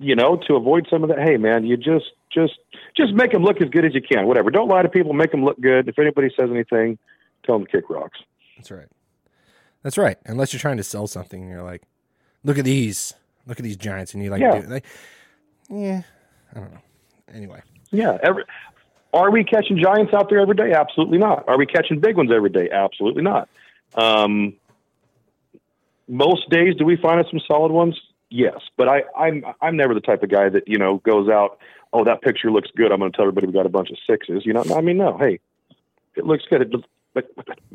you know, to avoid some of that, hey man, you just just just make them look as good as you can. Whatever. Don't lie to people. Make them look good. If anybody says anything, tell them to kick rocks. That's right. That's right. Unless you're trying to sell something and you're like, look at these, look at these giants, and you like, Yeah. do, like, yeah, I don't know. Anyway, Yeah. Every, are we catching giants out there every day? Absolutely not. Are we catching big ones every day? Absolutely not. Um, most days, do we find some solid ones? Yes, but I, I'm I'm never the type of guy that you know goes out. Oh, that picture looks good. I'm going to tell everybody we got a bunch of sixes. You know, I mean, no. Hey, it looks good. It, but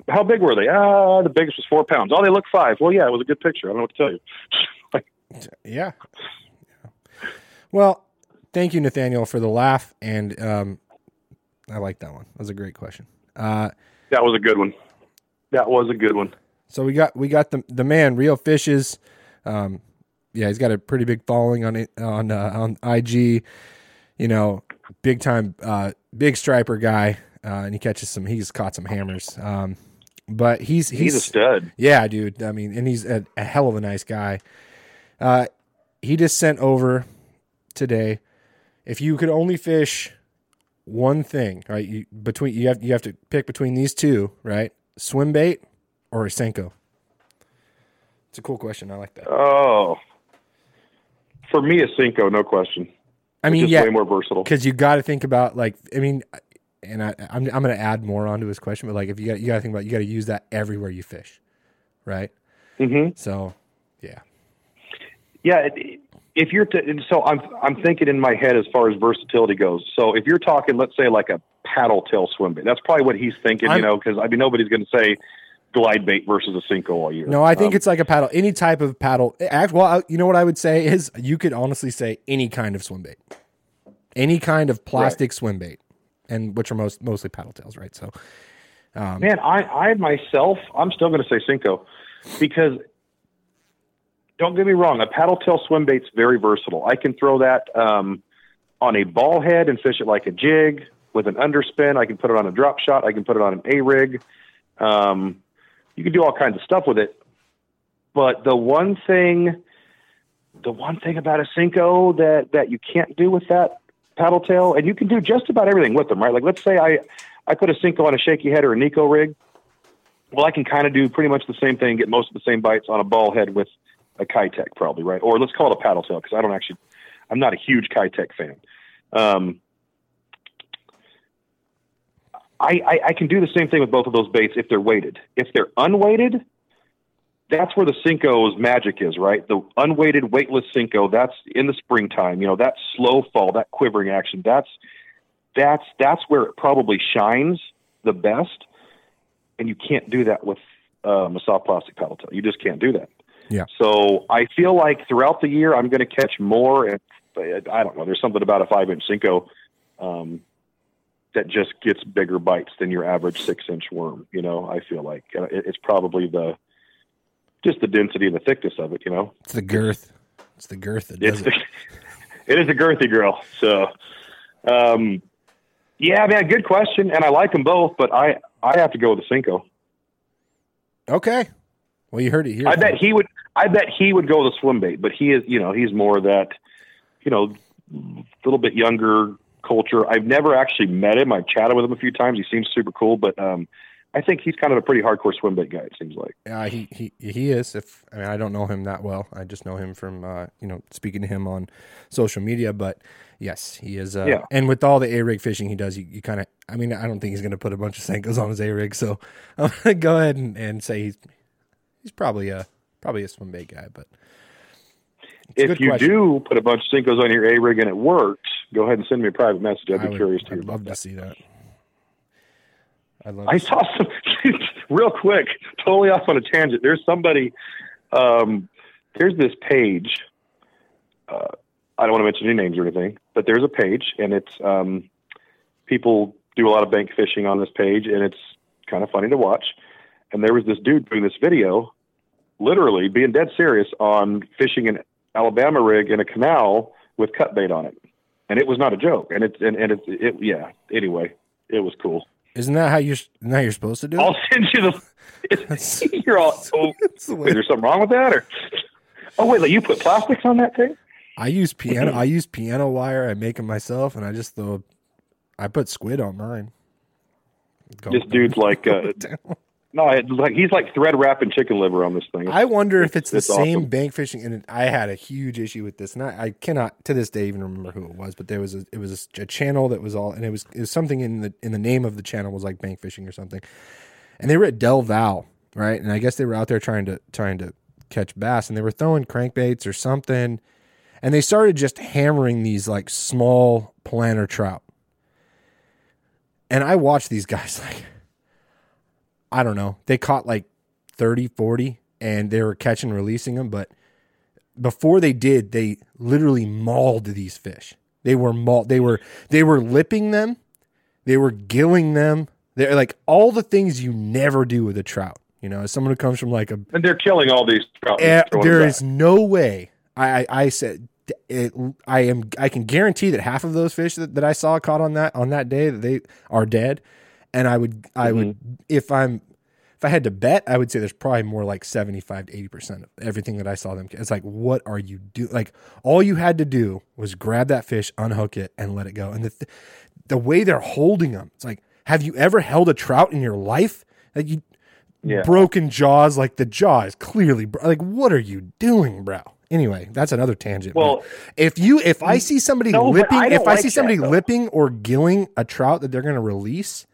how big were they? Ah, the biggest was four pounds. Oh, they look five. Well, yeah, it was a good picture. I don't know what to tell you. <laughs> like, yeah. Yeah. Well, thank you, Nathaniel, for the laugh, and um, I like that one. That was a great question. Uh, that was a good one. That was a good one. So we got we got the the man, real fishes. Um, yeah, he's got a pretty big following on on uh, on IG. You know, big time, uh, big striper guy, uh, and he catches some. He's caught some hammers. Um, but he's he's, He's a stud. Yeah, dude. I mean, and he's a, a hell of a nice guy. Uh, he just sent over today. If you could only fish one thing, right? You, between you have you have to pick between these two, right? Swim bait or a senko. It's a cool question. I like that. Oh, for me, a Senko, no question. I mean, yeah, way more versatile. because you got to think about like I mean, and I I'm I'm gonna add more onto his question, but like if you got you got to think about you got to use that everywhere you fish, right? hmm So, yeah, Yeah, it, if you're to, so I'm I'm thinking in my head as far as versatility goes. So if you're talking, let's say like a paddle tail swim bait, that's probably what he's thinking. I'm- you know, because I mean nobody's going to say glide bait versus a Senko all year. no, I think Um, it's like a paddle, any type of paddle. Act well, you know what I would say is you could honestly say any kind of swim bait, any kind of plastic swim bait, and which are most mostly paddle tails, right? So, man. I I myself, I'm still going to say Senko because don't get me wrong, a paddle tail swim bait's very versatile. I can throw that um, on a ball head and fish it like a jig with an underspin. I can put it on a drop shot. I can put it on an A rig. Um, you can do all kinds of stuff with it. But the one thing, the one thing about a Senko that that you can't do with that paddle tail, and you can do just about everything with them, right? Like let's say I I put a Senko on a shaky head or a neko rig. Well, I can kind of do pretty much the same thing, get most of the same bites on a ball head with a Keitech, probably, right? Or let's call it a paddle tail because I don't actually, I'm not a huge Keitech fan. Um, I, I, I can do the same thing with both of those baits if they're weighted. If they're unweighted, that's where the Senko's magic is, right? The unweighted, weightless Senko. That's in the springtime. You know, that slow fall, that quivering action. That's that's that's where it probably shines the best. And you can't do that with um, a soft plastic paddle tail. You just can't do that. Yeah. So I feel like throughout the year I'm going to catch more. And I don't know. There's something about a five inch Senko um, that just gets bigger bites than your average six inch worm. You know, I feel like it's probably the just the density and the thickness of it. You know, it's the girth. It's the girth that does it's it. the, <laughs> it is a girthy girl. So, um, yeah, man, good question, and I like them both, but I I have to go with the Senko. Okay. Well, you heard it here. I bet he would. I bet he would go with the swim bait, but he is, you know, he's more that, you know, a little bit younger culture. I've never actually met him. I've chatted with him a few times. He seems super cool, but um, I think he's kind of a pretty hardcore swim bait guy. It seems like. Uh, he he he is. If I mean, I don't know him that well. I just know him from uh, you know speaking to him on social media. But yes, he is. Uh, Yeah. And with all the a rig fishing he does, you, you kind of. I mean, I don't think he's going to put a bunch of Senkos on his a rig. So <laughs> I'm going to go ahead and, and say he's he's probably a probably a swim bait guy. But If you question. do put a bunch of Senko's on your A rig and it works, go ahead and send me a private message. I'd I be would, curious to hear I'd love that. to see that. I'd love. I to see saw some <laughs> real quick, totally off on a tangent. There's somebody, um, there's this page. Uh, I don't want to mention any names or anything, but there's a page, and it's um, people do a lot of bank fishing on this page, and it's kind of funny to watch. And there was this dude doing this video, literally being dead serious on fishing an Alabama rig in a canal with cut bait on it, and it was not a joke. And it's and, and it's it yeah. Anyway, it was cool. Isn't that how you're? How you're supposed to do it? I'll send you the. It's, <laughs> you're all. Oh, <laughs> That's the way- is there something wrong with that, or? Oh wait, like you put plastics on that thing? I use piano. <laughs> I use piano wire. I make them myself, and I just throw. I put squid on mine. Go- This dude's like, uh, No, it's like he's like thread wrapping chicken liver on this thing. I wonder if it's the It's same awesome. bank fishing. And I had a huge issue with this, and I, I cannot to this day even remember who it was. But there was a, it was a, channel that was all, and it was it was something in the in the name of the channel was like bank fishing or something. And they were at Del Val, right? And I guess they were out there trying to trying to catch bass, and they were throwing crankbaits or something, and they started just hammering these like small planter trout. And I watched these guys <laughs> like I don't know. They caught like 30, 40 and they were catching releasing them, but before they did, they literally mauled these fish. They were mauled. They were they were lipping them. They were gilling them. They're like all the things you never do with a trout. You know, as someone who comes from like a and they're killing all these trout. and Eh, there is no way. I, I, I said it, I am. I can guarantee that half of those fish that, that I saw caught on that on that day that they are dead. And I would, I would, Mm-hmm. if I'm, if I had to bet, I would say there's probably more like seventy five to eighty percent of everything that I saw them. It's like, what are you doing? Like all you had to do was grab that fish, unhook it, and let it go. And the th- the way they're holding them, it's like, have you ever held a trout in your life? Like you, Yeah. broken jaws. Like the jaw is clearly bro- like, what are you doing, bro? Anyway, that's another tangent. Well, if you if I see somebody No, lipping, I if I like see somebody that, lipping or gilling a trout that they're going to release,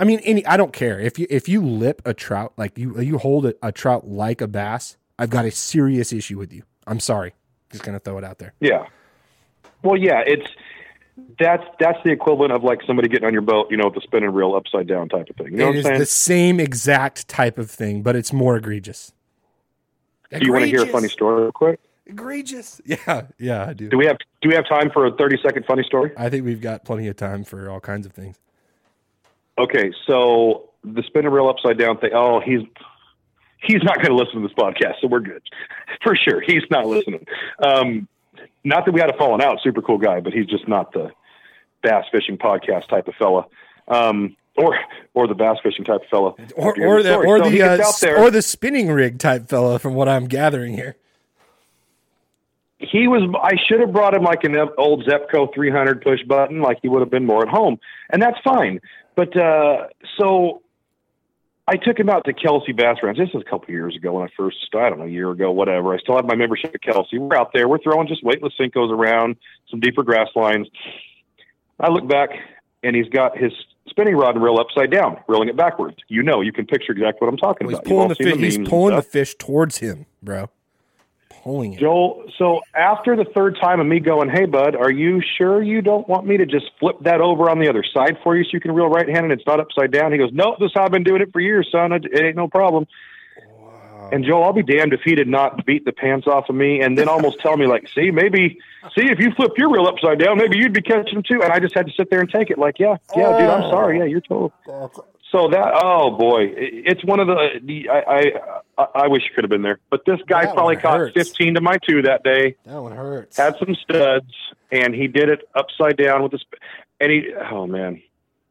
I mean, any I don't care if you if you lip a trout like you you hold a, a trout like a bass, I've got a serious issue with you. I'm sorry, just gonna throw it out there. Yeah. Well, yeah, it's that's that's the equivalent of like somebody getting on your boat, you know, with the spinning reel upside down type of thing. You know it what I'm is saying? the same exact type of thing, but it's more egregious. Do you want to hear a funny story real quick? Egregious. <laughs> Yeah, yeah, I do. Do we have do we have time for a 30 second funny story? I think we've got plenty of time for all kinds of things. Okay, so the spinning reel upside down thing. Oh, he's he's not going to listen to this podcast, so we're good <laughs> for sure. He's not listening. Um, not that we had a falling out, super cool guy, but he's just not the bass fishing podcast type of fella, um, or or the bass fishing type of fella. Or or the story. or So the uh, gets out s- there. or the spinning rig type fella from what I'm gathering here. he was I should have brought him like an old Zebco 300 push button like he would have been more at home and that's fine but uh so I took him out to Kelsey Bass Ranch. This was a couple years ago when I first I don't know a year ago whatever. I still have my membership at Kelsey. We're out there. We're throwing just weightless Senkos around some deeper grass lines. I look back and he's got his spinning rod and reel upside down reeling it backwards. You know you can picture exactly what I'm talking Well, about. Pulling the seen fish. He's pulling the fish towards him, bro. Pulling it. Joel, so after the third time of me going, hey, bud, are you sure you don't want me to just flip that over on the other side for you so you can reel right handed and it's not upside down? He goes, nope, this is how I've been doing it for years, son. It, ain't no problem. And Joel, I'll be damned if he did not beat the pants off of me and then almost tell me, like, see, maybe, see, if you flip your reel upside down, maybe you'd be catching them too. And I just had to sit there and take it, like, yeah, yeah, dude, I'm oh. sorry. Yeah, you're total. So that, oh boy, it- it's one of the, the I, I, I wish you could have been there. But this guy That probably caught hurts. 15 to my two that day That one hurts. had some studs, and he did it upside down with the, sp- and he, oh man,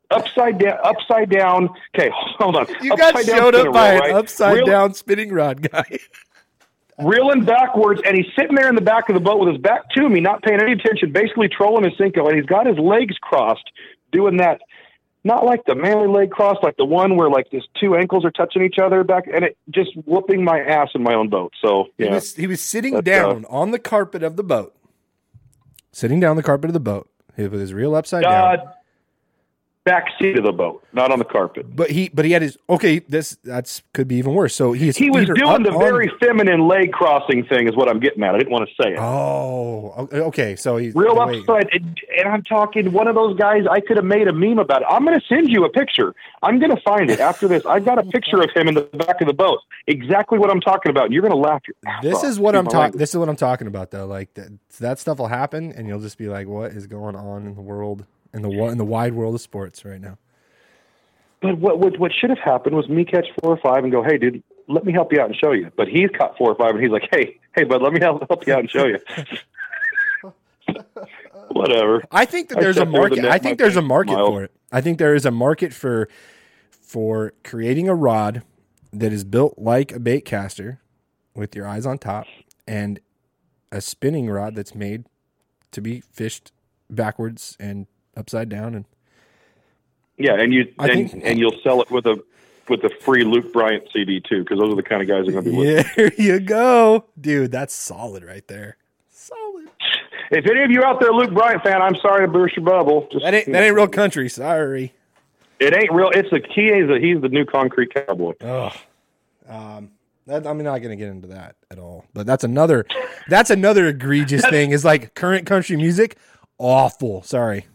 upside down, upside down. Okay, hold on. you got Upside down showed up by reel, an right? upside Reel- down spinning rod guy. <laughs> reeling backwards, and he's sitting there in the back of the boat with his back to me, not paying any attention, basically trolling his Senko, and he's got his legs crossed, doing that. Not like the manly leg cross, like the one where like his two ankles are touching each other back, and it just whooping my ass in my own boat. So He yeah, was he was sitting uh, down on the carpet of the boat. Sitting down the carpet of the boat with his reel upside down. Back seat of the boat, not on the carpet. But he but he had his okay, this that's could be even worse. So his He was doing the on- very feminine leg crossing thing, is what I'm getting at. I didn't want to say it. Oh, okay. So he's Real wait. upside, and, and I'm talking one of those guys. I could have made a meme about it. I'm going to send you a picture. I'm going to find it after this. I've got a picture of him in the back of the boat. Exactly what I'm talking about. And you're going to laugh your ass This off. is what Excuse I'm talking. This is what I'm talking about, though. Like that, that stuff will happen, and you'll just be like, "What is going on in the world, in the in the wide world of sports right now?" But what, what what should have happened was me catch four or five and go, hey, dude, let me help you out and show you. But he's caught four or five, and he's like, hey, hey, bud, let me help, help you out and show you. <laughs> Whatever. I think that there's a sat there with market. the I think there's a market for it. I think there is a market for for creating a rod that is built like a bait caster with your eyes on top and a spinning rod that's made to be fished backwards and upside down and Yeah, and you I and, think- and you'll sell it with a with the free Luke Bryan CD too, because those are the kind of guys that are going to be. Yeah, <laughs> there you go, dude. That's solid right there. Solid. If any of you out there, Luke Bryan fan, I'm sorry to burst your bubble. Just, That ain't that ain't real country. Sorry. It ain't real. It's a he is a, he's the new concrete cowboy. Ugh. Um, that, I'm not going to get into that at all. But that's another. That's another egregious <laughs> thing. Is like current country music, awful. Sorry.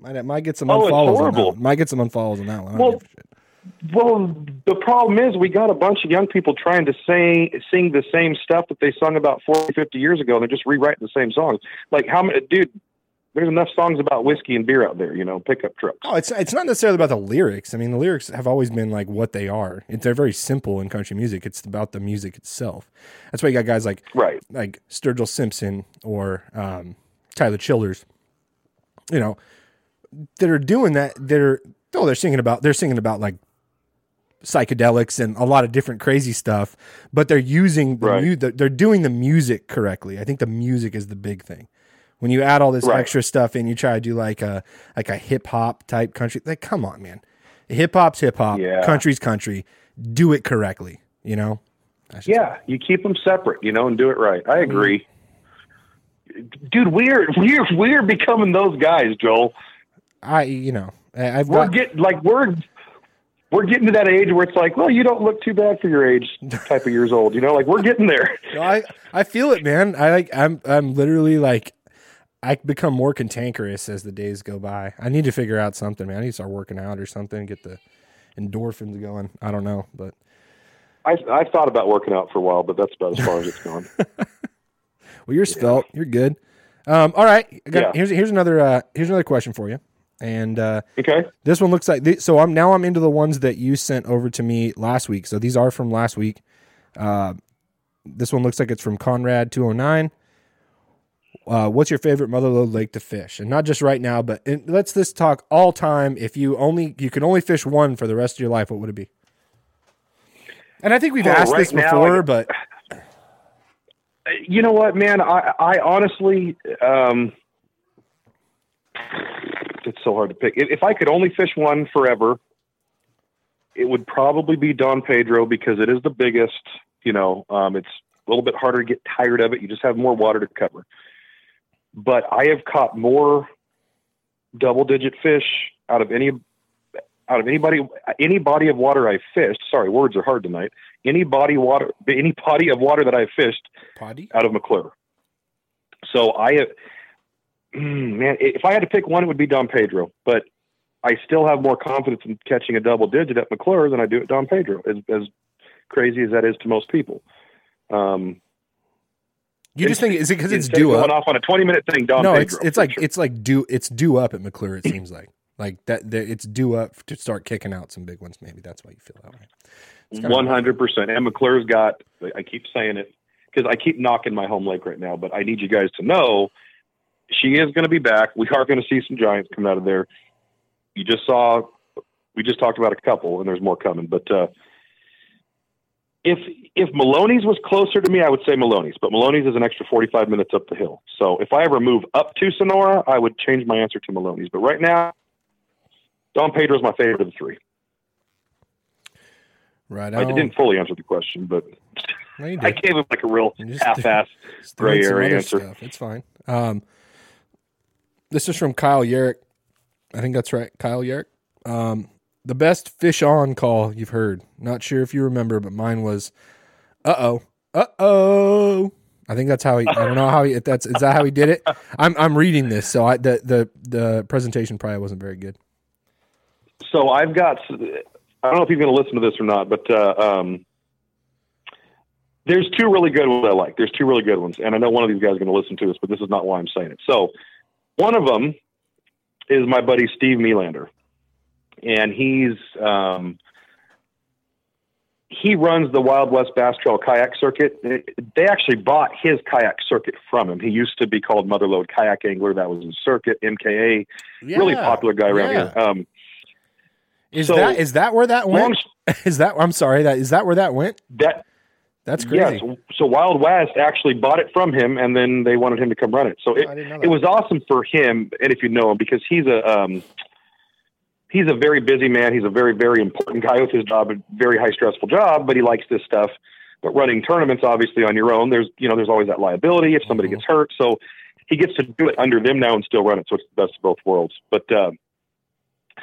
Might might get some Oh, it's unfollows. on that horrible. one. Might get some unfollows on that one. Well, shit. Well, the problem is we got a bunch of young people trying to sing sing the same stuff that they sung about 40, 50 years ago, and they're just rewriting the same songs. Like how many, dude? There's enough songs about whiskey and beer out there, you know, pickup trucks. Oh, it's it's not necessarily about the lyrics. I mean, the lyrics have always been like what they are. It's they're very simple in country music. It's about the music itself. That's why you got guys like Right. like Sturgill Simpson or um, Tyler Childers, you know, that are doing that. They're oh, they're singing about they're singing about like psychedelics and a lot of different crazy stuff, but they're using the Right. mu- the- they're doing the music correctly. I think the music is the big thing. When you add all this Right. extra stuff in, you try to do like a like a hip hop type country. Like, come on, man. Hip hop's hip hop. Yeah. Country's country. Do it correctly. You know. Yeah, you keep them separate, you know, and do it right. I mm-hmm. agree. Dude, we're we're we're becoming those guys, Joel. I you know I- I've We're got getting like we're we're getting to that age where it's like, well, you don't look too bad for your age, type of years old. You know, like we're getting there. <laughs> No, I I feel it, man. I like I'm I'm literally like I become more cantankerous as the days go by. I need to figure out something, man. I need to start working out or something, get the endorphins going. I don't know, but I I thought about working out for a while, but that's about as far as it's gone. <laughs> well, you're svelte. You're good. Um, all right. Got, Yeah. Here's here's another uh, here's another question for you, and uh, Okay. this one looks like th- so. I'm now I'm into the ones that you sent over to me last week. So these are from last week. Uh, this one looks like it's from Conrad 209. Uh, what's your favorite Mother Lode lake to fish? And not just right now, but in, let's this talk all time. If you only you can only fish one for the rest of your life, what would it be? And I think we've Oh, asked right this before, I- but <sighs> You know what, man? I I honestly, um, so hard to pick. If I could only fish one forever, it would probably be Don Pedro because it is the biggest. You know, um, it's a little bit harder to get tired of it. You just have more water to cover. But I have caught more double-digit fish out of any out of anybody any body of water I fished. Sorry, words are hard tonight. Any body water, any body of water that I've fished Poddy? out of McClure. So I, mm, man, if I had to pick one, it would be Don Pedro. But I still have more confidence in catching a double digit at McClure than I do at Don Pedro. As, as crazy as that is to most people. Um, You just think is it because it's due going up? off on a twenty minute thing. Don no, Pedro. it's it's like sure. it's like due it's due up at McClure. It seems like like that, that it's due up to start kicking out some big ones. Maybe that's why you feel that way. One hundred percent. And McClure's got. I keep saying it because I keep knocking my home lake right now. But I need you guys to know she is going to be back. We are going to see some giants come out of there. You just saw. We just talked about a couple, and there's more coming. But uh, if if Melones was closer to me, I would say Melones. But Melones is an extra forty five minutes up the hill. So if I ever move up to Sonora, I would change my answer to Melones. But right now, Don Pedro's my favorite of the three. Right. I didn't fully answer the question, but <laughs> I gave him like a real half-ass <laughs> gray area answer. Stuff. It's fine. Um, this is from Kyle Yerrick. I think that's right, Kyle Yerrick. Um, the best fish on call you've heard. Not sure if you remember, but mine was, uh oh, uh oh. I think that's how he. I don't know how he. If that's is that how he did it. I'm I'm reading this, so I the the the presentation probably wasn't very good. So I've got. I don't know if you're going to listen to this or not, but uh, um, there's two really good ones I like. There's two really good ones, and I know one of these guys is going to listen to this, but this is not why I'm saying it. So one of them is my buddy Steve Melander, and he's um, he runs the Wild West Bass Trail kayak circuit. They actually bought his kayak circuit from him. He used to be called Mother Lode Kayak Angler. That was his circuit. MKA, really popular guy around yeah. here. Um, Is So, that is that where that long, went? <laughs> Is that I'm sorry that is that where that went? that That's crazy. Yes. So Wild West actually bought it from him, and then they wanted him to come run it. So it, I it was awesome for him, and if you know him, because he's a um, he's a very busy man. He's a very, very important guy with his job, a very high stressful job, but he likes this stuff. But running tournaments, obviously, on your own, there's you know there's always that liability if somebody gets hurt. So he gets to do it under them now and still run it. So it's the best of both worlds. But uh,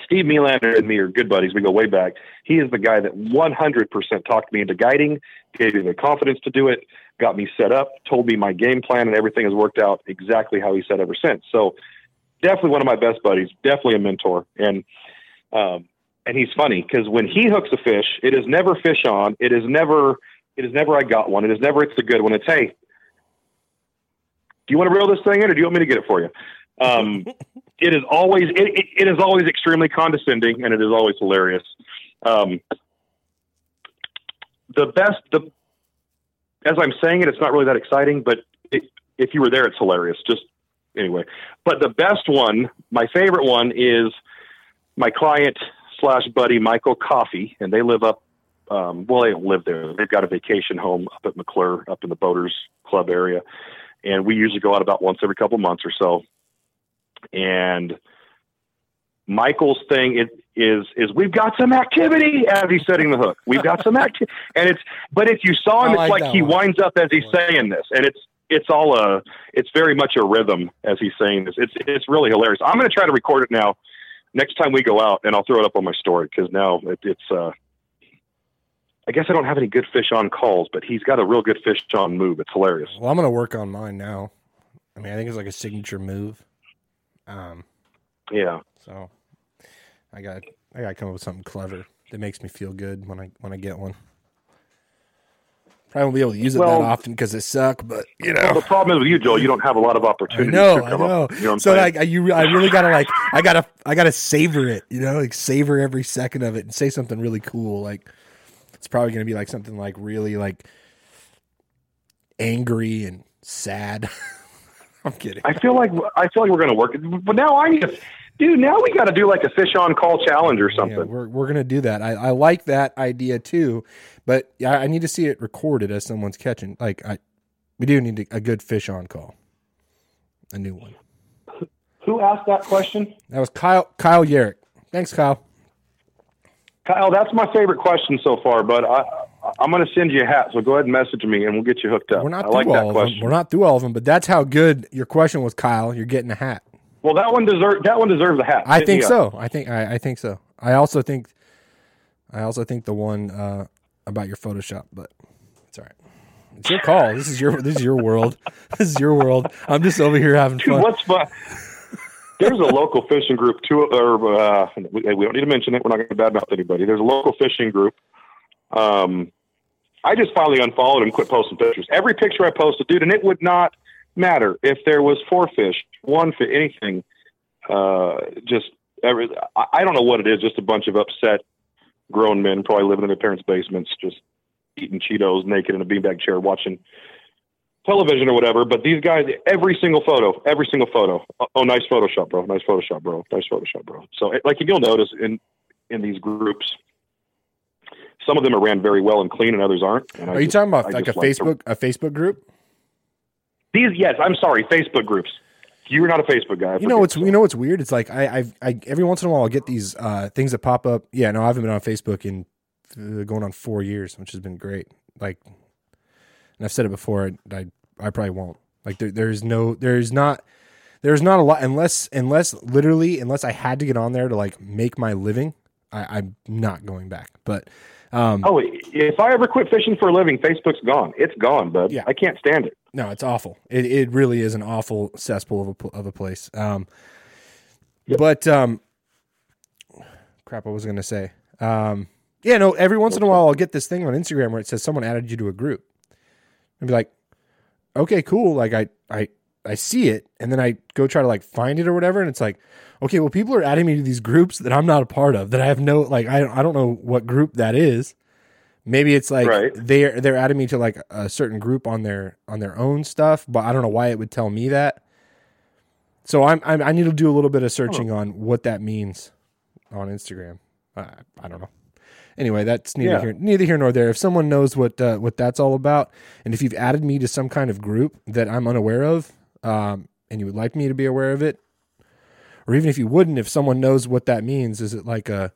Steve Melander and me are good buddies. We go way back. He is the guy that 100% talked me into guiding, gave me the confidence to do it, got me set up, told me my game plan, and everything has worked out exactly how he said ever since. So definitely one of my best buddies, definitely a mentor. And um, and he's funny because when he hooks a fish, it is never fish on. It is never. It is never I got one. It is never it's a good one. It's hey, do you want to reel this thing in, or do you want me to get it for you? Um, it is always it, it, it is always extremely condescending, and it is always hilarious. Um, the best the as I'm saying it, it's not really that exciting, but it, if you were there, it's hilarious. Just anyway, but the best one, my favorite one is my client slash buddy Michael Coffee, and they live up. Um, well, they don't live there. They've got a vacation home up at McClure, up in the Boaters Club area, and we usually go out about once every couple months or so. And Michael's thing is is is we've got some activity as he's setting the hook. We've got some <laughs> activity, and it's but if you saw him, I it's like like, he one. winds up as he's saying this, and it's it's all a it's very much a rhythm as he's saying this. It's it's really hilarious. I'm going to try to record it now next time we go out, and I'll throw it up on my story because now it, it's. uh I guess I don't have any good fish on calls, but he's got a real good fish on move. It's hilarious. Well, I'm gonna work on mine now. I mean, I think it's like a signature move. Um, Yeah. so I got I got to come up with something clever that makes me feel good when I when I get one. Probably won't be able to use it Well- that often because it suck, but you Well, know. the problem is with you, Joel. You don't have a lot of I opportunities. know, to I know. Up, you know so like, I, you, I really gotta like, I gotta, I gotta savor it. You know, like savor every second of it and say something really cool. Like, it's probably gonna be like something like really like angry and sad. <laughs> I'm kidding. I feel like I feel like we're going to work, it. but now I need to, dude. Now we got to do like a fish on call challenge or Yeah, something. we're we're gonna do that. I, I like that idea too, but I, I need to see it recorded as someone's catching. Like I, we do need a, good fish on call, a new one. Who asked that question? That was Kyle Kyle Yarrick. Thanks, Kyle. Kyle, that's my favorite question so far. But I, I'm going to send you a hat, so go ahead and message me, and we'll get you hooked up. We're not I through like all that of question. them. We're not through all of them, but that's how good your question was, Kyle. You're getting a hat. Well, that one deserves that one deserves a hat. I Hit think me up. so. I think I, I think so. I also think I also think the one uh, about your Photoshop, but it's all right. It's your call. This is your this is your world. <laughs> This is your world. I'm just over here having Dude, fun. what's fun? There's a local fishing group too. Or uh, we, we don't need to mention it. We're not going to badmouth anybody. There's a local fishing group. Um, I just finally unfollowed and quit posting pictures. Every picture I posted, dude, and it would not matter if there was four fish, one fish, anything. Uh, just every. I, don't know what it is. Just a bunch of upset grown men, probably living in their parents' basements, just eating Cheetos naked in a beanbag chair, watching television or whatever. But these guys, every single photo, every single photo. Oh, oh, nice Photoshop, bro. Nice Photoshop, bro. Nice Photoshop, bro. So, like, you'll notice in in these groups, some of them are ran very well and clean, and others aren't. And I Are you just- talking about I like a like to- Facebook a Facebook group? These, yes, I'm sorry, Facebook groups. You're not a Facebook guy. I You know it's so. you know what's weird? It's like I I've, I every once in a while I'll get these uh, things that pop up. Yeah, no, I haven't been on Facebook in uh, going on four years, which has been great. Like, and I've said it before. I I, I probably won't. Like there, there's no there's not there's not a lot unless unless literally unless I had to get on there to like make my living. I, I'm not going back. But um, Oh, if I ever quit fishing for a living, Facebook's gone. It's gone, bud. Yeah. I can't stand it. No, it's awful. It it really is an awful cesspool of a of a place. Um, but um, crap, I was gonna say. Um, yeah, no. Every once in a while, I'll get this thing on Instagram where it says someone added you to a group, and be like, okay, cool. Like I I I see it, and then I go try to like find it or whatever, and it's like, okay, well, people are adding me to these groups that I'm not a part of. That I have no like I I don't know what group that is. Maybe it's like Right. they're they're adding me to like a certain group on their on their own stuff, but I don't know why it would tell me that. So I'm, I'm I need to do a little bit of searching on what that means on Instagram. I, I don't know. Anyway, that's neither Yeah. here neither here nor there. If someone knows what uh, what that's all about, and if you've added me to some kind of group that I'm unaware of, um, and you would like me to be aware of it, or even if you wouldn't, if someone knows what that means, is it like a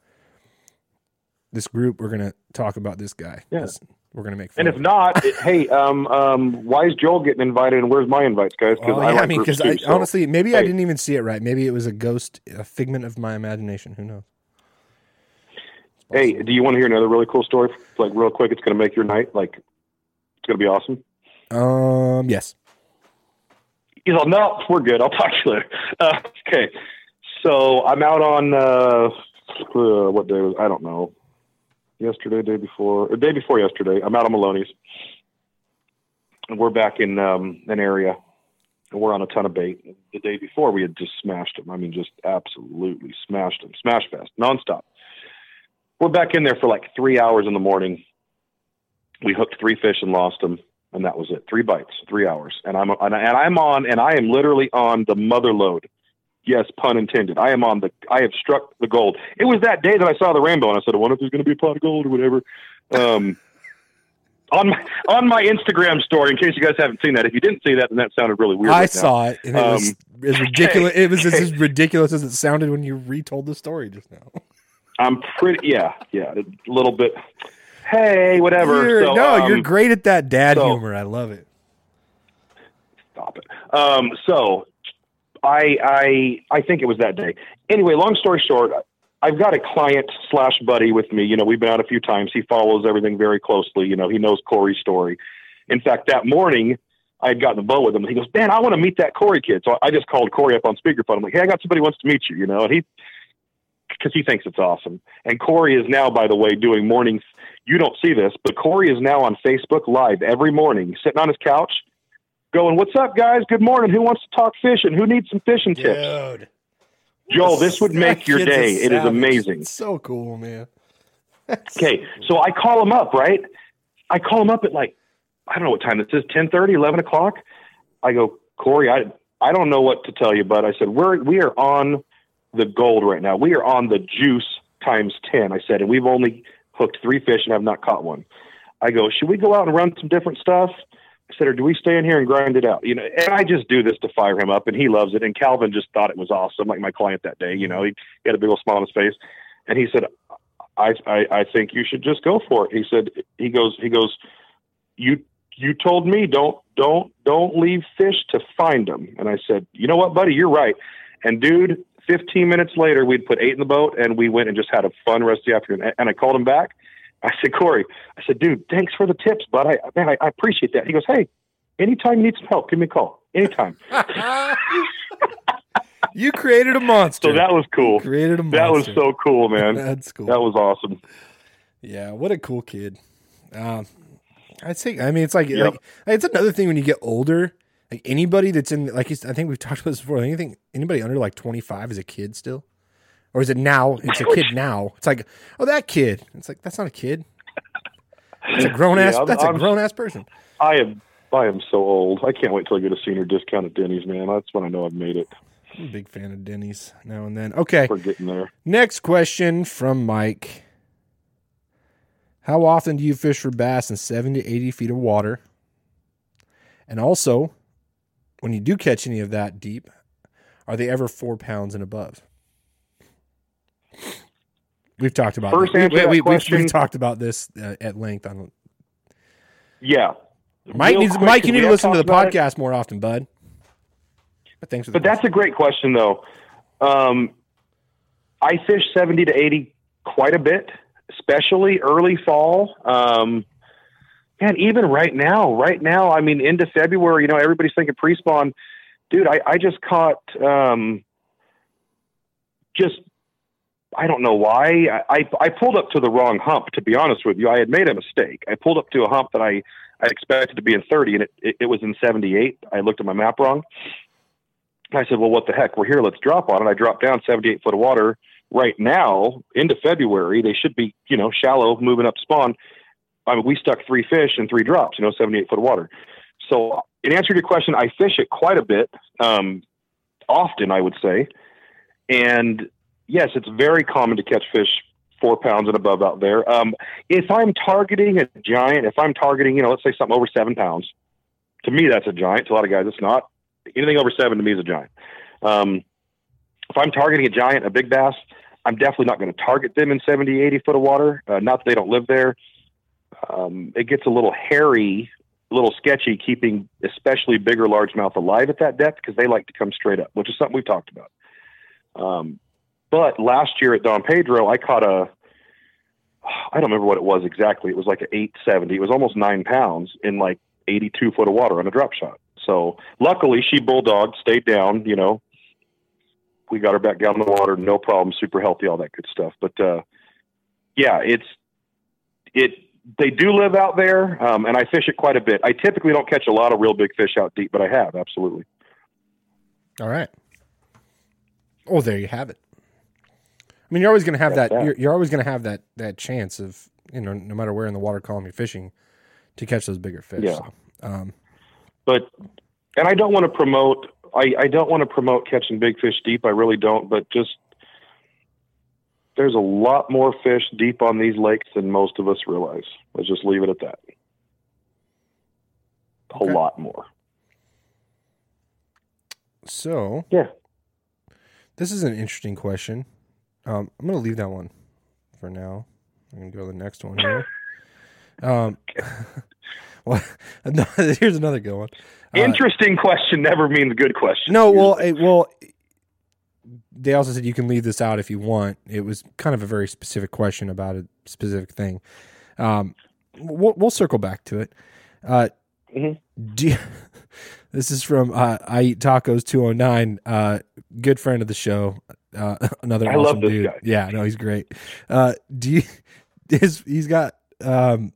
this group we're gonna talk about this guy? Yeah. 'Cause we're gonna make fun. And if not, it- hey, um, um, why is Joel getting invited, and where's my invites, guys? Because Well, I yeah, like I mean, because so- honestly, maybe I didn't even see it right. Maybe it was a ghost, a figment of my imagination. Who knows? Hey, do you want to hear another really cool story? Like real quick, it's going to make your night. Like it's going to be awesome. Um, yes. He's all, no, we're good. I'll talk to you later. <laughs> Uh, okay, so I'm out on uh, uh, what day was I don't know. Yesterday, day before, or day before yesterday. I'm out on Melones, and we're back in um, an area, and we're on a ton of bait. The day before, we had just smashed them. I mean, just absolutely smashed them, smash fest, nonstop. We're back in there for like three hours in the morning. We hooked three fish and lost them and that was it. Three bites, three hours, and I'm and, I, and I'm on, and I am literally on the Mother Lode. Yes, pun intended. I am on the. I have struck the gold. It was that day that I saw the rainbow, and I said, "I wonder if there's going to be a pot of gold or whatever." Um, <laughs> on my on my Instagram story, in case you guys haven't seen that, if you didn't see that, then that sounded really weird. I right now. saw it, and it was Um, as ridiculous. <laughs> it was as ridiculous as it sounded when you retold the story just now. I'm pretty. Yeah, yeah, a little bit. Hey, whatever. You're- So, no, um, you're great at that dad so- humor. I love it. stop it. Um, so I, I, I think it was that day. Anyway, long story short, I've got a client slash buddy with me. You know, we've been out a few times. He follows everything very closely. You know, he knows Corey's story. In fact, that morning I had gotten the boat with him. And he goes, "Man, I want to meet that Corey kid." So I just called Corey up on speakerphone. I'm like, "Hey, I got somebody wants to meet you." You know, and he because he thinks it's awesome. And Corey is now, by the way, doing mornings. You don't see this, but Corey is now on Facebook Live every morning, sitting on his couch, going, "What's up, guys? Good morning. Who wants to talk fishing? Who needs some fishing tips?" Dude. Joel, this would make your day. It is amazing. It's so cool, man. Okay, so I call him up, right? I call him up at like, I don't know what time it is, 10 11 o'clock. I go, Corey, I, I don't know what to tell you, but I said, we're, we are on the gold right now. We are on the juice times 10. I said, and we've only hooked three fish and have not caught one. I go, should we go out and run some different stuff? I said, or do we stay in here and grind it out? You know, and I just do this to fire him up, and he loves it. And Calvin just thought it was awesome, like my client that day. You know, he, he had a big old smile on his face, and he said, I, I, I think you should just go for it. He said, he goes, he goes, you, you told me don't, don't, don't leave fish to find them. And I said, you know what, buddy, you're right. And dude, 15 minutes later, we'd put eight in the boat and we went and just had a fun rest of the afternoon. And I called him back. I said, Corey, I said, dude, thanks for the tips, bud. I, man, I, I appreciate that. He goes, Hey, anytime you need some help, give me a call. Anytime. <laughs> <laughs> You created a monster. So that was cool. created a monster. That was so cool, man. That's cool. That was awesome. Yeah, what a cool kid. Um, I'd say. I mean, it's like, Yep. like it's another thing when you get older. Like anybody that's in, like I think we've talked about this before. Anything, anybody under like twenty five is a kid still, or is it now? It's a kid <laughs> now. It's like, oh, that kid. It's like that's not a kid. It's a grown ass. Yeah, I'm- that's a I'm- grown ass person. I am I am so old. I can't wait till I get a senior discount at Denny's, man. That's when I know I've made it. I'm a big fan of Denny's now and then. Okay, We're getting there. next question from Mike. How often do you fish for bass in 70 to 80 feet of water? And also, when you do catch any of that deep, are they ever four pounds and above? We've talked about First this. answer we, we, we've, question- we've talked about this uh, at length. On Yeah. Mike Real needs Mike. You we need to listen to the about it. podcast more often, bud. But thanks But that's a great question, though. Um, I fish 70 to 80 quite a bit, especially early fall. Um, and even right now, right now, I mean, into February, you know, everybody's thinking pre spawn. Dude, I, I just caught um, just, I don't know why. I, I, I pulled up to the wrong hump, to be honest with you. I had made a mistake. I pulled up to a hump that I, I expected to be in 30, and it, it, it was in 78. I looked at my map wrong. I said, well, what the heck? We're here. Let's drop on it. I dropped down 78 foot of water right now into February. They should be, you know, shallow, moving up spawn. I mean, we stuck three fish and three drops, you know, 78 foot of water. So, in answer to your question, I fish it quite a bit, um, often, I would say. And yes, it's very common to catch fish four pounds and above out there. Um, if I'm targeting a giant, if I'm targeting, you know, let's say something over seven pounds, to me, that's a giant. To a lot of guys, it's not anything over seven to me is a giant. Um, if I'm targeting a giant, a big bass, I'm definitely not going to target them in 70, 80 foot of water. Uh, not that they don't live there. Um, it gets a little hairy, a little sketchy keeping especially bigger largemouth alive at that depth because they like to come straight up, which is something we've talked about. Um, but last year at Don Pedro, I caught a, I don't remember what it was exactly. It was like an 870. It was almost nine pounds in like 82 foot of water on a drop shot. So luckily she bulldogged, stayed down, you know, we got her back down in the water, no problem, super healthy, all that good stuff. But, uh, yeah, it's, it, they do live out there. Um, and I fish it quite a bit. I typically don't catch a lot of real big fish out deep, but I have absolutely. All right. Oh, there you have it. I mean, you're always going to have that. that. You're, you're always going to have that that chance of you know, no matter where in the water column you're fishing, to catch those bigger fish. Yeah. So, um, but and I don't want to promote I, I don't want to promote catching big fish deep. I really don't, but just there's a lot more fish deep on these lakes than most of us realize. Let's just leave it at that. A Okay. lot more. so Yeah. this is an interesting question. Um, I'm going to leave that one for now. I'm going to go to the next one here. <laughs> Um, <laughs> well, <laughs> no, here's another good one. Uh, Interesting question never means good question. No, well, it, well, they also said you can leave this out if you want. It was kind of a very specific question about a specific thing. Um, we'll, we'll circle back to it. Uh, Mhm. do you- this is from uh, I Eat Tacos two hundred nine. Uh, good friend of the show. Uh, <laughs> another I awesome love this dude. guy. Yeah, no, he's great. Uh, do you? <laughs> His, he's got um,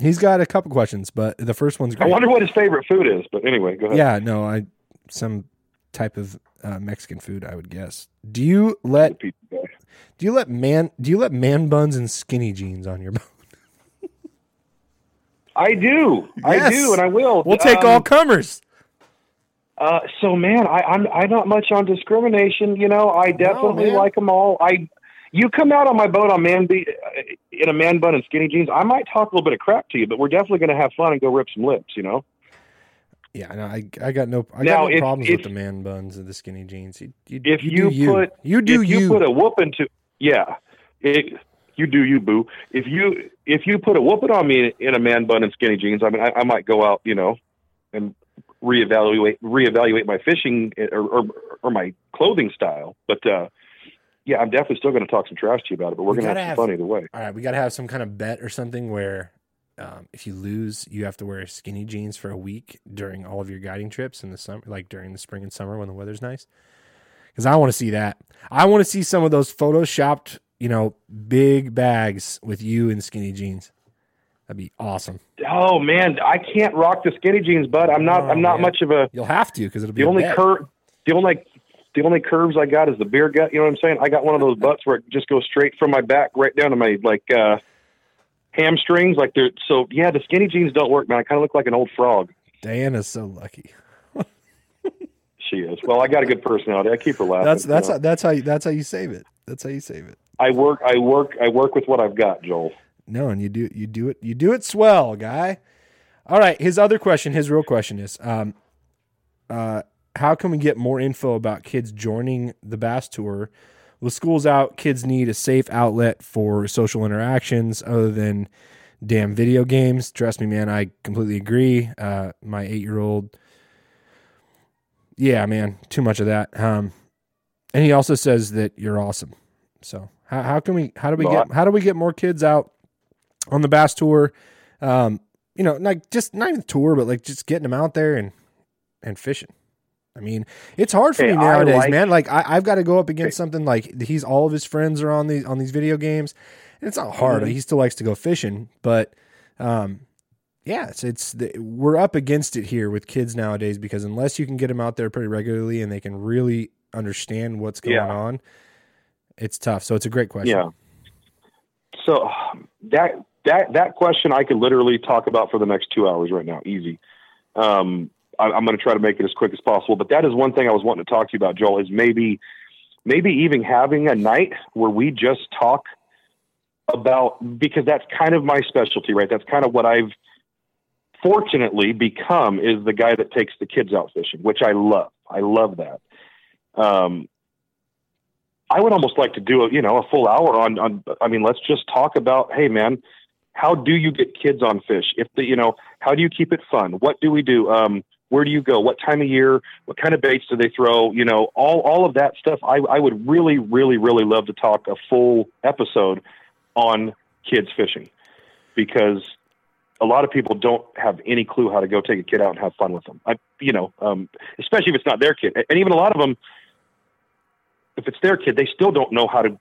he's got a couple questions, but the first one's I wonder what his favorite food is, but anyway, go ahead. Yeah, no, I some type of uh, Mexican food, I would guess. Do you let do you let man do you let man buns and skinny jeans on your <laughs> bone? I do. I do, and I will. We'll take Um, all comers. Uh, so man, I, I'm I'm not much on discrimination. You know, I definitely man. like them all. I, you come out on my boat on man be in a man bun and skinny jeans. I might talk a little bit of crap to you, but we're definitely going to have fun and go rip some lips. You know. Yeah, no, I I got no I Now, got no if- problems if- with the man buns and the skinny jeans. You, you, If you, you, put you do if you, you, put a whoop into yeah, it, you do you boo. If you if you put a whooping on me in a man bun and skinny jeans, I mean, I, I might go out, you know, and reevaluate reevaluate my fishing or or, or my clothing style. But uh, yeah, I'm definitely still going to talk some trash to you about it. But we're We going to have some fun either way. all right, we got to have some kind of bet or something where um, if you lose, you have to wear skinny jeans for a week during all of your guiding trips in the summer, like during the spring and summer when the weather's nice. Because I want to see that. I want to see some of those photoshopped, you know, big bags with you in skinny jeans. That'd be awesome. Oh man, I can't rock the skinny jeans, bud. I'm not. Oh, I'm not man. much of a. You'll have to because it'll be The only curve, the only, the only curves I got is the beer gut. You know what I'm saying? I got one of those butts where it just goes straight from my back right down to my like uh hamstrings. Like they're so yeah. The skinny jeans don't work, man. I kind of look like an old frog. Diana's so lucky. She is. Well, I got a good personality. I keep her laughing. That's you that's know. how, that's how you, that's how you save it. That's how you save it. I work. I work. I work with what I've got, Joel. No, and you do you do it you do it swell, guy. All right, his other question, his real question is, um, uh, how can we get more info about kids joining the Bass Tour? With schools out, kids need a safe outlet for social interactions other than damn video games. Trust me, man, I completely agree. Uh, my eight year old, yeah, man, too much of that. Um, and he also says that you're awesome. So how, how can we how do we Well, get how do we get more kids out on the bass tour? Um, you know, like just not even tour, but like just getting them out there and and fishing. I mean, it's hard for Hey, me nowadays, like- man. Like I, I've got to go up against something like he's all of his friends are on these on these video games, and it's not hard. Mhm. He still likes to go fishing, but um, yeah, it's it's the, we're up against it here with kids nowadays because unless you can get them out there pretty regularly and they can really understand what's going Yeah. on, it's tough. So it's a great question. Yeah. So that that that question I could literally talk about for the next two hours right now, easy. Um, I, I'm going to try to make it as quick as possible, but that is one thing I was wanting to talk to you about, Joel. Is maybe maybe even having a night where we just talk about because that's kind of my specialty, right? That's kind of what I've fortunately become is the guy that takes the kids out fishing, which I love. I love that. Um, I would almost like to do a you know a full hour on on. I mean, let's just talk about hey man, how do you get kids on fish? If the you know how do you keep it fun? What do we do? Um, where do you go? What time of year? What kind of baits do they throw? You know, all all of that stuff. I I would really really really love to talk a full episode on kids fishing because a lot of people don't have any clue how to go take a kid out and have fun with them. I, you know, um, especially if it's not their kid, and even a lot of them, if it's their kid, they still don't know how to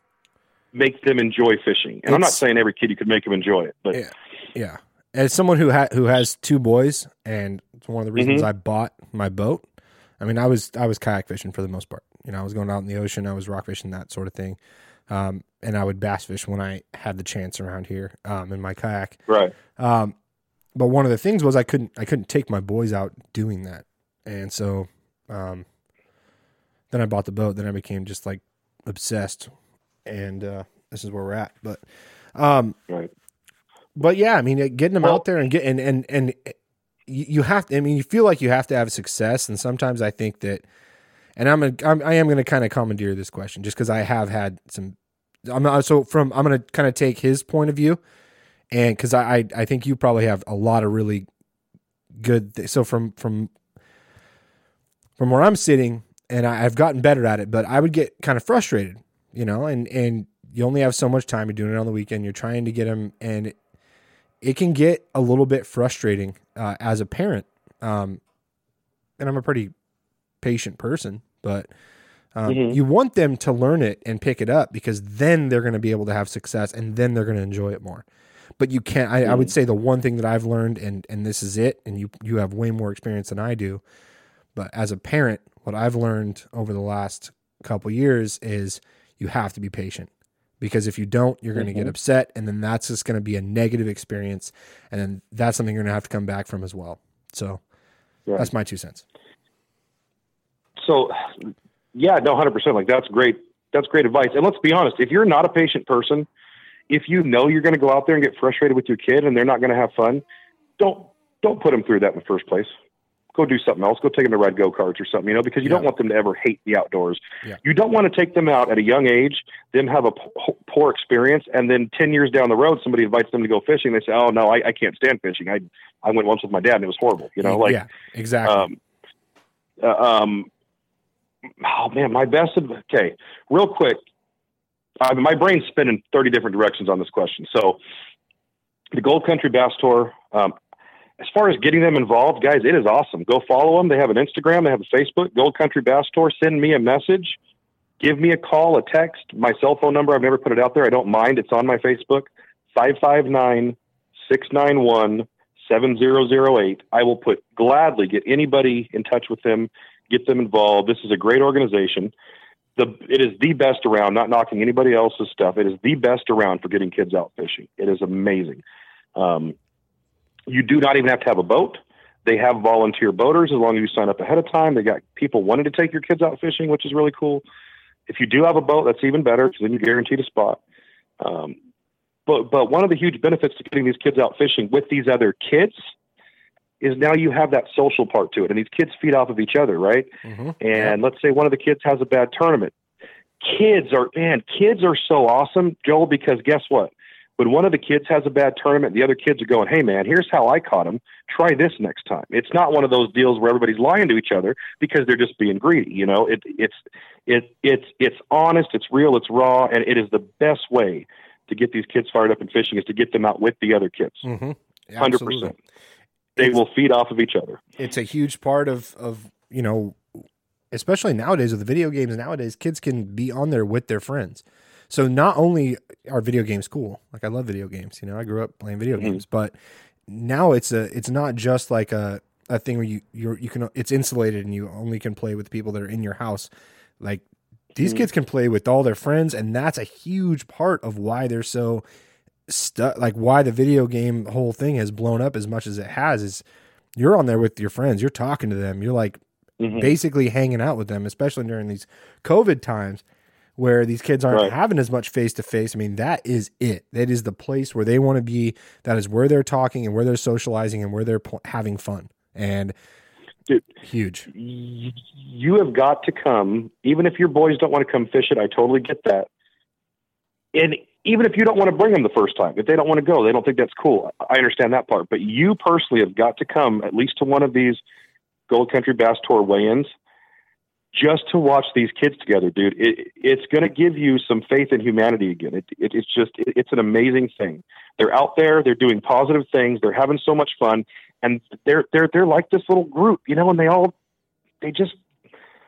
make them enjoy fishing. And I'm not saying every kid you could make them enjoy it, but Yeah. Yeah. As someone who ha- who has two boys, and it's one of the reasons I bought my boat. I mean, I was I was kayak fishing for the most part. You know, I was going out in the ocean, I was rock fishing, that sort of thing, um, and I would bass fish when I had the chance around here um, in my kayak. right, Um, but one of the things was I couldn't I couldn't take my boys out doing that, and so um, then I bought the boat. Then I became just like obsessed, and uh, this is where we're at. But um, right. but yeah, I mean, getting them Well- out there and get and and and you have to. I mean, you feel like you have to have success, and sometimes I think that, and I'm, a, I'm I am going to kind of commandeer this question just because I have had some. I'm not so from. I'm going to kind of take his point of view, and because I, I I think you probably have a lot of really good. Th- so from from from where I'm sitting, and I, I've gotten better at it, but I would get kind of frustrated, you know, and and you only have so much time. You're doing it on the weekend. You're trying to get them, and it, can get a little bit frustrating uh, as a parent. Um, and I'm a pretty patient person, but um, Mhm. you want them to learn it and pick it up because then they're going to be able to have success and then they're going to enjoy it more. But you can't. I, I would say the one thing that I've learned, and and this is it, and you you have way more experience than I do. But as a parent, what I've learned over the last couple years is you have to be patient because if you don't, you're going to get mm-hmm. upset, and then that's just going to be a negative experience, and then that's something you're going to have to come back from as well. So Right. that's my two cents. So, yeah, no, hundred percent. Like that's great. That's great advice. And let's be honest, if you're not a patient person, if you know you're going to go out there and get frustrated with your kid and they're not going to have fun, don't don't put them through that in the first place. Go do something else. Go take them to ride go karts or something, you know, because you don't want them to ever hate the outdoors. Yeah. You don't want to take them out at a young age, them have a p- poor experience, and then ten years down the road, somebody invites them to go fishing. They say, "Oh no, I, I can't stand fishing. I I went once with my dad and it was horrible." You know, like yeah, exactly. um, uh, um, oh man, my best. Okay, real quick. Uh, my brain's spinning thirty different directions on this question. So, the Gold Country Bass Tour. Um, as far as getting them involved, guys, it is awesome. Go follow them. They have an Instagram. They have a Facebook. Gold Country Bass Tour. Send me a message. Give me a call, a text. My cell phone number. I've never put it out there. I don't mind. It's on my Facebook. 559 691 7008. I will put gladly get anybody in touch with them, get them involved. This is a great organization. The it is the best around, not knocking anybody else's stuff. It is the best around for getting kids out fishing. It is amazing. Um, you do not even have to have a boat. They have volunteer boaters as long as you sign up ahead of time. They got people wanting to take your kids out fishing, which is really cool. If you do have a boat, that's even better because then you're guaranteed a spot. Um, but but one of the huge benefits to getting these kids out fishing with these other kids is now you have that social part to it, and these kids feed off of each other, right? Mhm. And let's say one of the kids has a bad tournament. Kids are man, kids are so awesome, Joel, because guess what? When one of the kids has a bad tournament, the other kids are going, "Hey, man, here's how I caught him. Try this next time." It's not one of those deals where everybody's lying to each other because they're just being greedy. You know, it, it's it, it's it's honest, it's real, it's raw, and it is the best way to get these kids fired up in fishing is to get them out with the other kids. Mhm. Hundred Absolutely. percent. They will feed off of each other. it's a huge part of of you know especially nowadays with the video games nowadays kids can be on there with their friends so not only are video games cool like i love video games you know i grew up playing video games but now it's a it's not just like a a thing where you you're you can it's insulated and you only can play with people that are in your house. Like these kids can play with all their friends and that's a huge part of why they're so stuck like why the video game whole thing has blown up as much as it has is you're on there with your friends you're talking to them you're like Mhm. basically hanging out with them especially during these covid times where these kids aren't Right. having as much face to face i mean that is it that is the place where they want to be that is where they're talking and where they're socializing and where they're pl- having fun and Dude, Huge. you have got to come, even if your boys don't want to come fish it. I totally get that. And even if you don't want to bring them the first time, if they don't want to go, they don't think that's cool. I understand that part. But you personally have got to come at least to one of these Gold Country Bass Tour weigh-ins just to watch these kids together, dude. It, it's going to give you some faith in humanity again. It, it, it's just, it, it's an amazing thing. They're out there, they're doing positive things, they're having so much fun, and they're they're they're like this little group, you know. And they all, they just,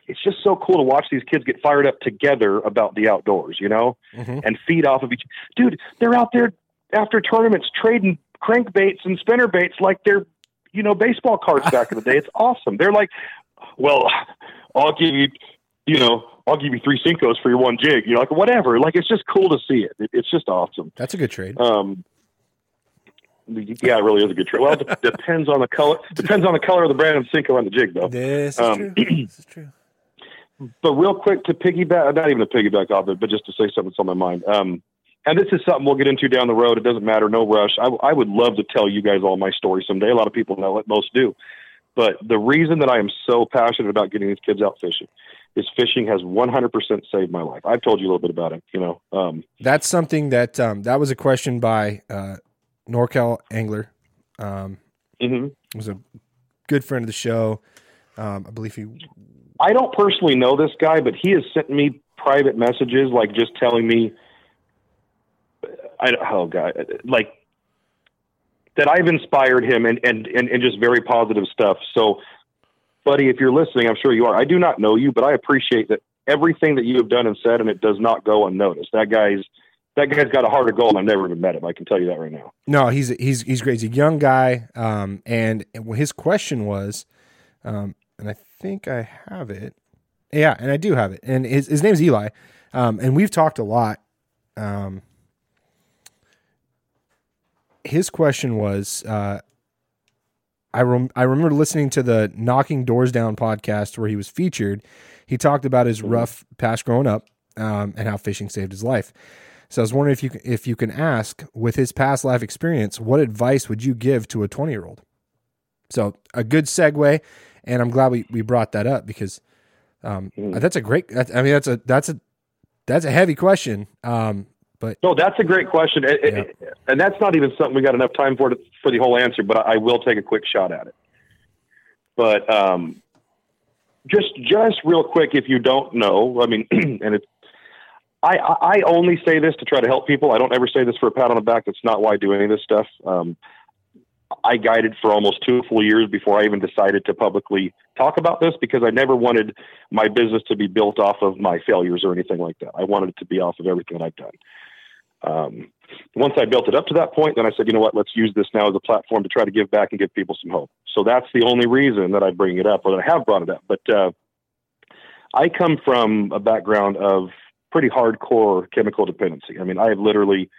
it's just so cool to watch these kids get fired up together about the outdoors, you know, Mhm. and feed off of each. Dude, they're out there after tournaments trading crankbaits and spinner baits like they're, you know, baseball cards back in the day. It's <laughs> awesome. They're like, well, I'll give you, you know, I'll give you three Senko's for your one jig. You know, like whatever. Like it's just cool to see it. it it's just awesome. That's a good trade. Um, yeah, it really is a good trade. Well, it depends on the color. Depends on the color of the brand of Cinco on the jig, though. This is um, true. <clears throat> this is true. But real quick to piggyback, not even a piggyback off it, but just to say something that's on my mind. Um, and this is something we'll get into down the road. It doesn't matter, no rush. I, I would love to tell you guys all my story someday. A lot of people know it, most do. But the reason that I am so passionate about getting these kids out fishing is fishing has 100% saved my life. I've told you a little bit about it, you know. Um, That's something that um, that was a question by uh, NorCal Angler. Um, mhm. was a good friend of the show. Um, I believe he. I don't personally know this guy, but he has sent me private messages, like just telling me, I don't- oh god, like that I've inspired him and and and, and just very positive stuff. So, buddy, if you're listening, I'm sure you are. I do not know you, but I appreciate that everything that you have done and said, and it does not go unnoticed. That guy's that guy's got a heart of gold. I've never even met him. I can tell you that right now. No, he's he's he's great. He's a young guy, um, and his question was, um, and I think I have it. Yeah, and I do have it. And his his name's Eli, um, and we've talked a lot. Um, his question was, uh, I rem- I remember listening to the Knocking Doors Down podcast where he was featured. He talked about his rough past growing up um, and how fishing saved his life. So I was wondering if you if you can ask with his past life experience, what advice would you give to a twenty year old? So a good segue, and I'm glad we, we brought that up because um, that's a great. I mean, that's a that's a that's a heavy question. Um, but No, that's a great question, It- it- and that's not even something we got enough time for to, for the whole answer. But I, I will take a quick shot at it. But um, just just real quick, if you don't know, I mean, <clears throat> and it's I, I I only say this to try to help people. I don't ever say this for a pat on the back. That's not why I do any of this stuff. Um, I guided for almost two full years before I even decided to publicly talk about this because I never wanted my business to be built off of my failures or anything like that. I wanted it to be off of everything that I've done. Um, once I built it up to that point, then I said, you know what, let's use this now as a platform to try to give back and give people some hope. So that's the only reason that I bring it up or that I have brought it up. But uh, I come from a background of pretty hardcore chemical dependency. I mean, I have literally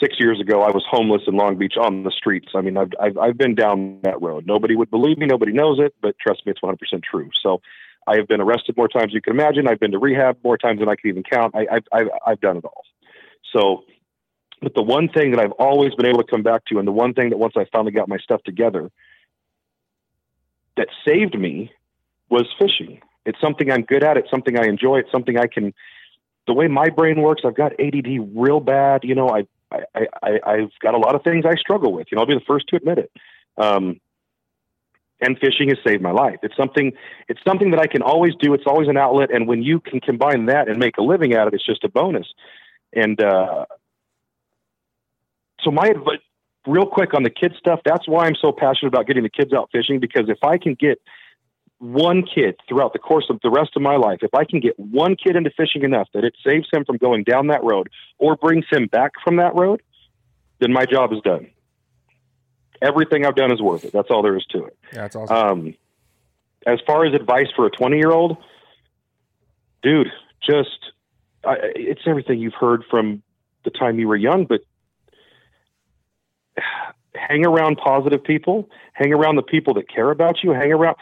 six years ago, I was homeless in Long Beach on the streets. I mean, I've, I've, I've been down that road. Nobody would believe me. Nobody knows it, but trust me, it's 100% true. So I have been arrested more times than you can imagine. I've been to rehab more times than I can even count. I, I've, I've, I've done it all. So, but the one thing that I've always been able to come back to, and the one thing that once I finally got my stuff together that saved me was fishing. It's something I'm good at. It's something I enjoy. It's something I can, the way my brain works, I've got ADD real bad. You know, I, I, I, I've got a lot of things I struggle with. You know, I'll be the first to admit it. Um, and fishing has saved my life. It's something, it's something that I can always do. It's always an outlet. And when you can combine that and make a living at it, it's just a bonus. And, uh, so my advice, real quick on the kids stuff, that's why I'm so passionate about getting the kids out fishing, because if I can get one kid throughout the course of the rest of my life, if I can get one kid into fishing enough that it saves him from going down that road or brings him back from that road, then my job is done. Everything I've done is worth it. That's all there is to it. yeah, that's awesome. Um, as far as advice for a 20 year old, dude, just I, it's everything you've heard from the time you were young, but hang around positive people, hang around the people that care about you, hang around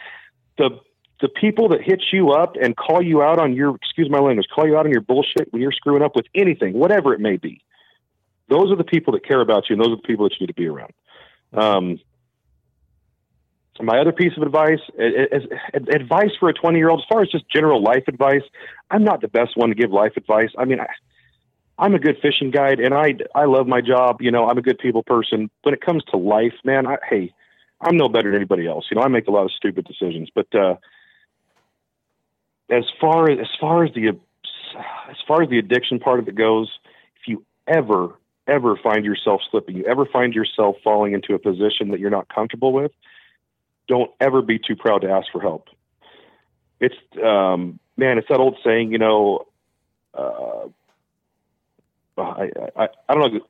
the the people that hit you up and call you out on your excuse my language, call you out on your bullshit when you're screwing up with anything, whatever it may be. Those are the people that care about you, and those are the people that you need to be around. Um, my other piece of advice is, advice for a 20 year old as far as just general life advice i'm not the best one to give life advice. I mean I, i'm a good fishing guide and i i love my job. You know i'm a good people person. When it comes to life man I, hey i'm no better than anybody else. You know i make a lot of stupid decisions. But uh as far as as far as the as far as the addiction part of it goes if you ever ever find yourself slipping you ever find yourself falling into a position that you're not comfortable with don't ever be too proud to ask for help. It's um, man, it's that old saying, you know. Uh, I, I I don't know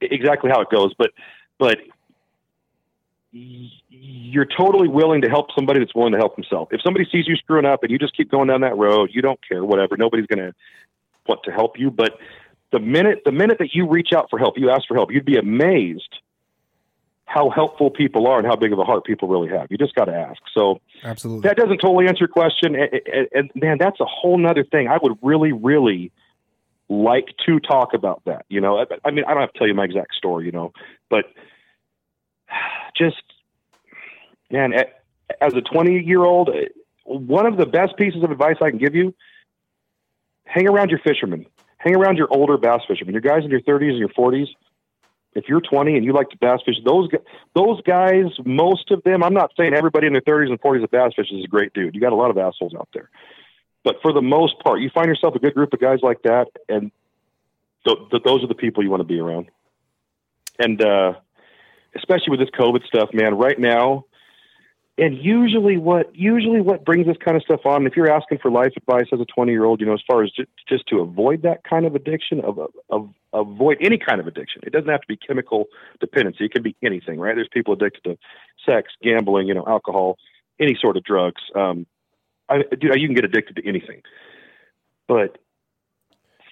exactly how it goes, but but you're totally willing to help somebody that's willing to help himself. If somebody sees you screwing up and you just keep going down that road, you don't care, whatever. Nobody's going to want to help you. But the minute the minute that you reach out for help, you ask for help, you'd be amazed how helpful people are and how big of a heart people really have. You just got to ask. So absolutely, that doesn't totally answer your question. And, and, and, man, that's a whole nother thing. I would really, really like to talk about that. You know, I, I mean, I don't have to tell you my exact story, you know, but just man, as a 20 year old, one of the best pieces of advice I can give you: hang around your fishermen, hang around your older bass fishermen, your guys in your 30s and your 40s if you're 20 and you like to bass fish, those those guys, most of them, I'm not saying everybody in their 30s and 40s that bass fish is a great dude. You got a lot of assholes out there, but for the most part, you find yourself a good group of guys like that, and th- th- those are the people you want to be around. And uh, especially with this COVID stuff, man, right now, and usually what usually what brings this kind of stuff on if you're asking for life advice as a 20 year old you know as far as just, just to avoid that kind of addiction of, of avoid any kind of addiction. It doesn't have to be chemical dependency. It can be anything right? There's people addicted to sex gambling you know alcohol any sort of drugs. Um I, dude, you can get addicted to anything. But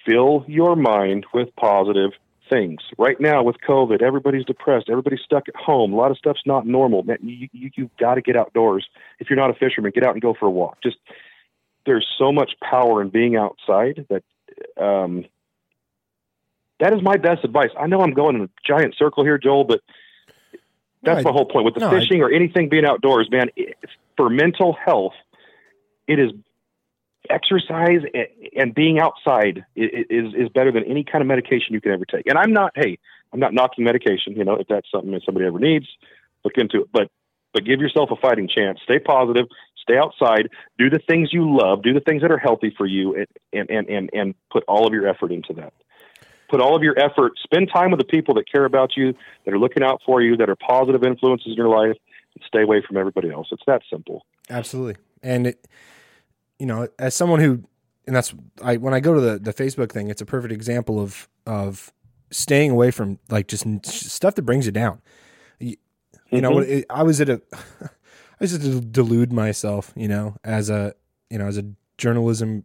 fill your mind with positive things. Right now with COVID, everybody's depressed. Everybody's stuck at home. A lot of stuff's not normal. Man, you, you, you've got to get outdoors. If you're not a fisherman, get out and go for a walk. Just there's so much power in being outside that um, that is my best advice. I know I'm going in a giant circle here, Joel, but that's no, my whole point with the no, fishing I, or anything being outdoors, man. for mental health, it is exercise and being outside is is better than any kind of medication you can ever take. And I'm not, hey, I'm not knocking medication. You know, if that's something that somebody ever needs, look into it. But but give yourself a fighting chance. Stay positive. Stay outside. Do the things you love. Do the things that are healthy for you, and and and and put all of your effort into that. Put all of your effort. Spend time with the people that care about you, that are looking out for you, that are positive influences in your life. And stay away from everybody else. It's that simple. Absolutely. And it, you know, as someone who, and that's I when I go to the the Facebook thing, it's a perfect example of of staying away from like just stuff that brings you down. You, you mm-hmm. know, it, I was at a, <laughs> I was just to delude myself, you know, as a you know as a journalism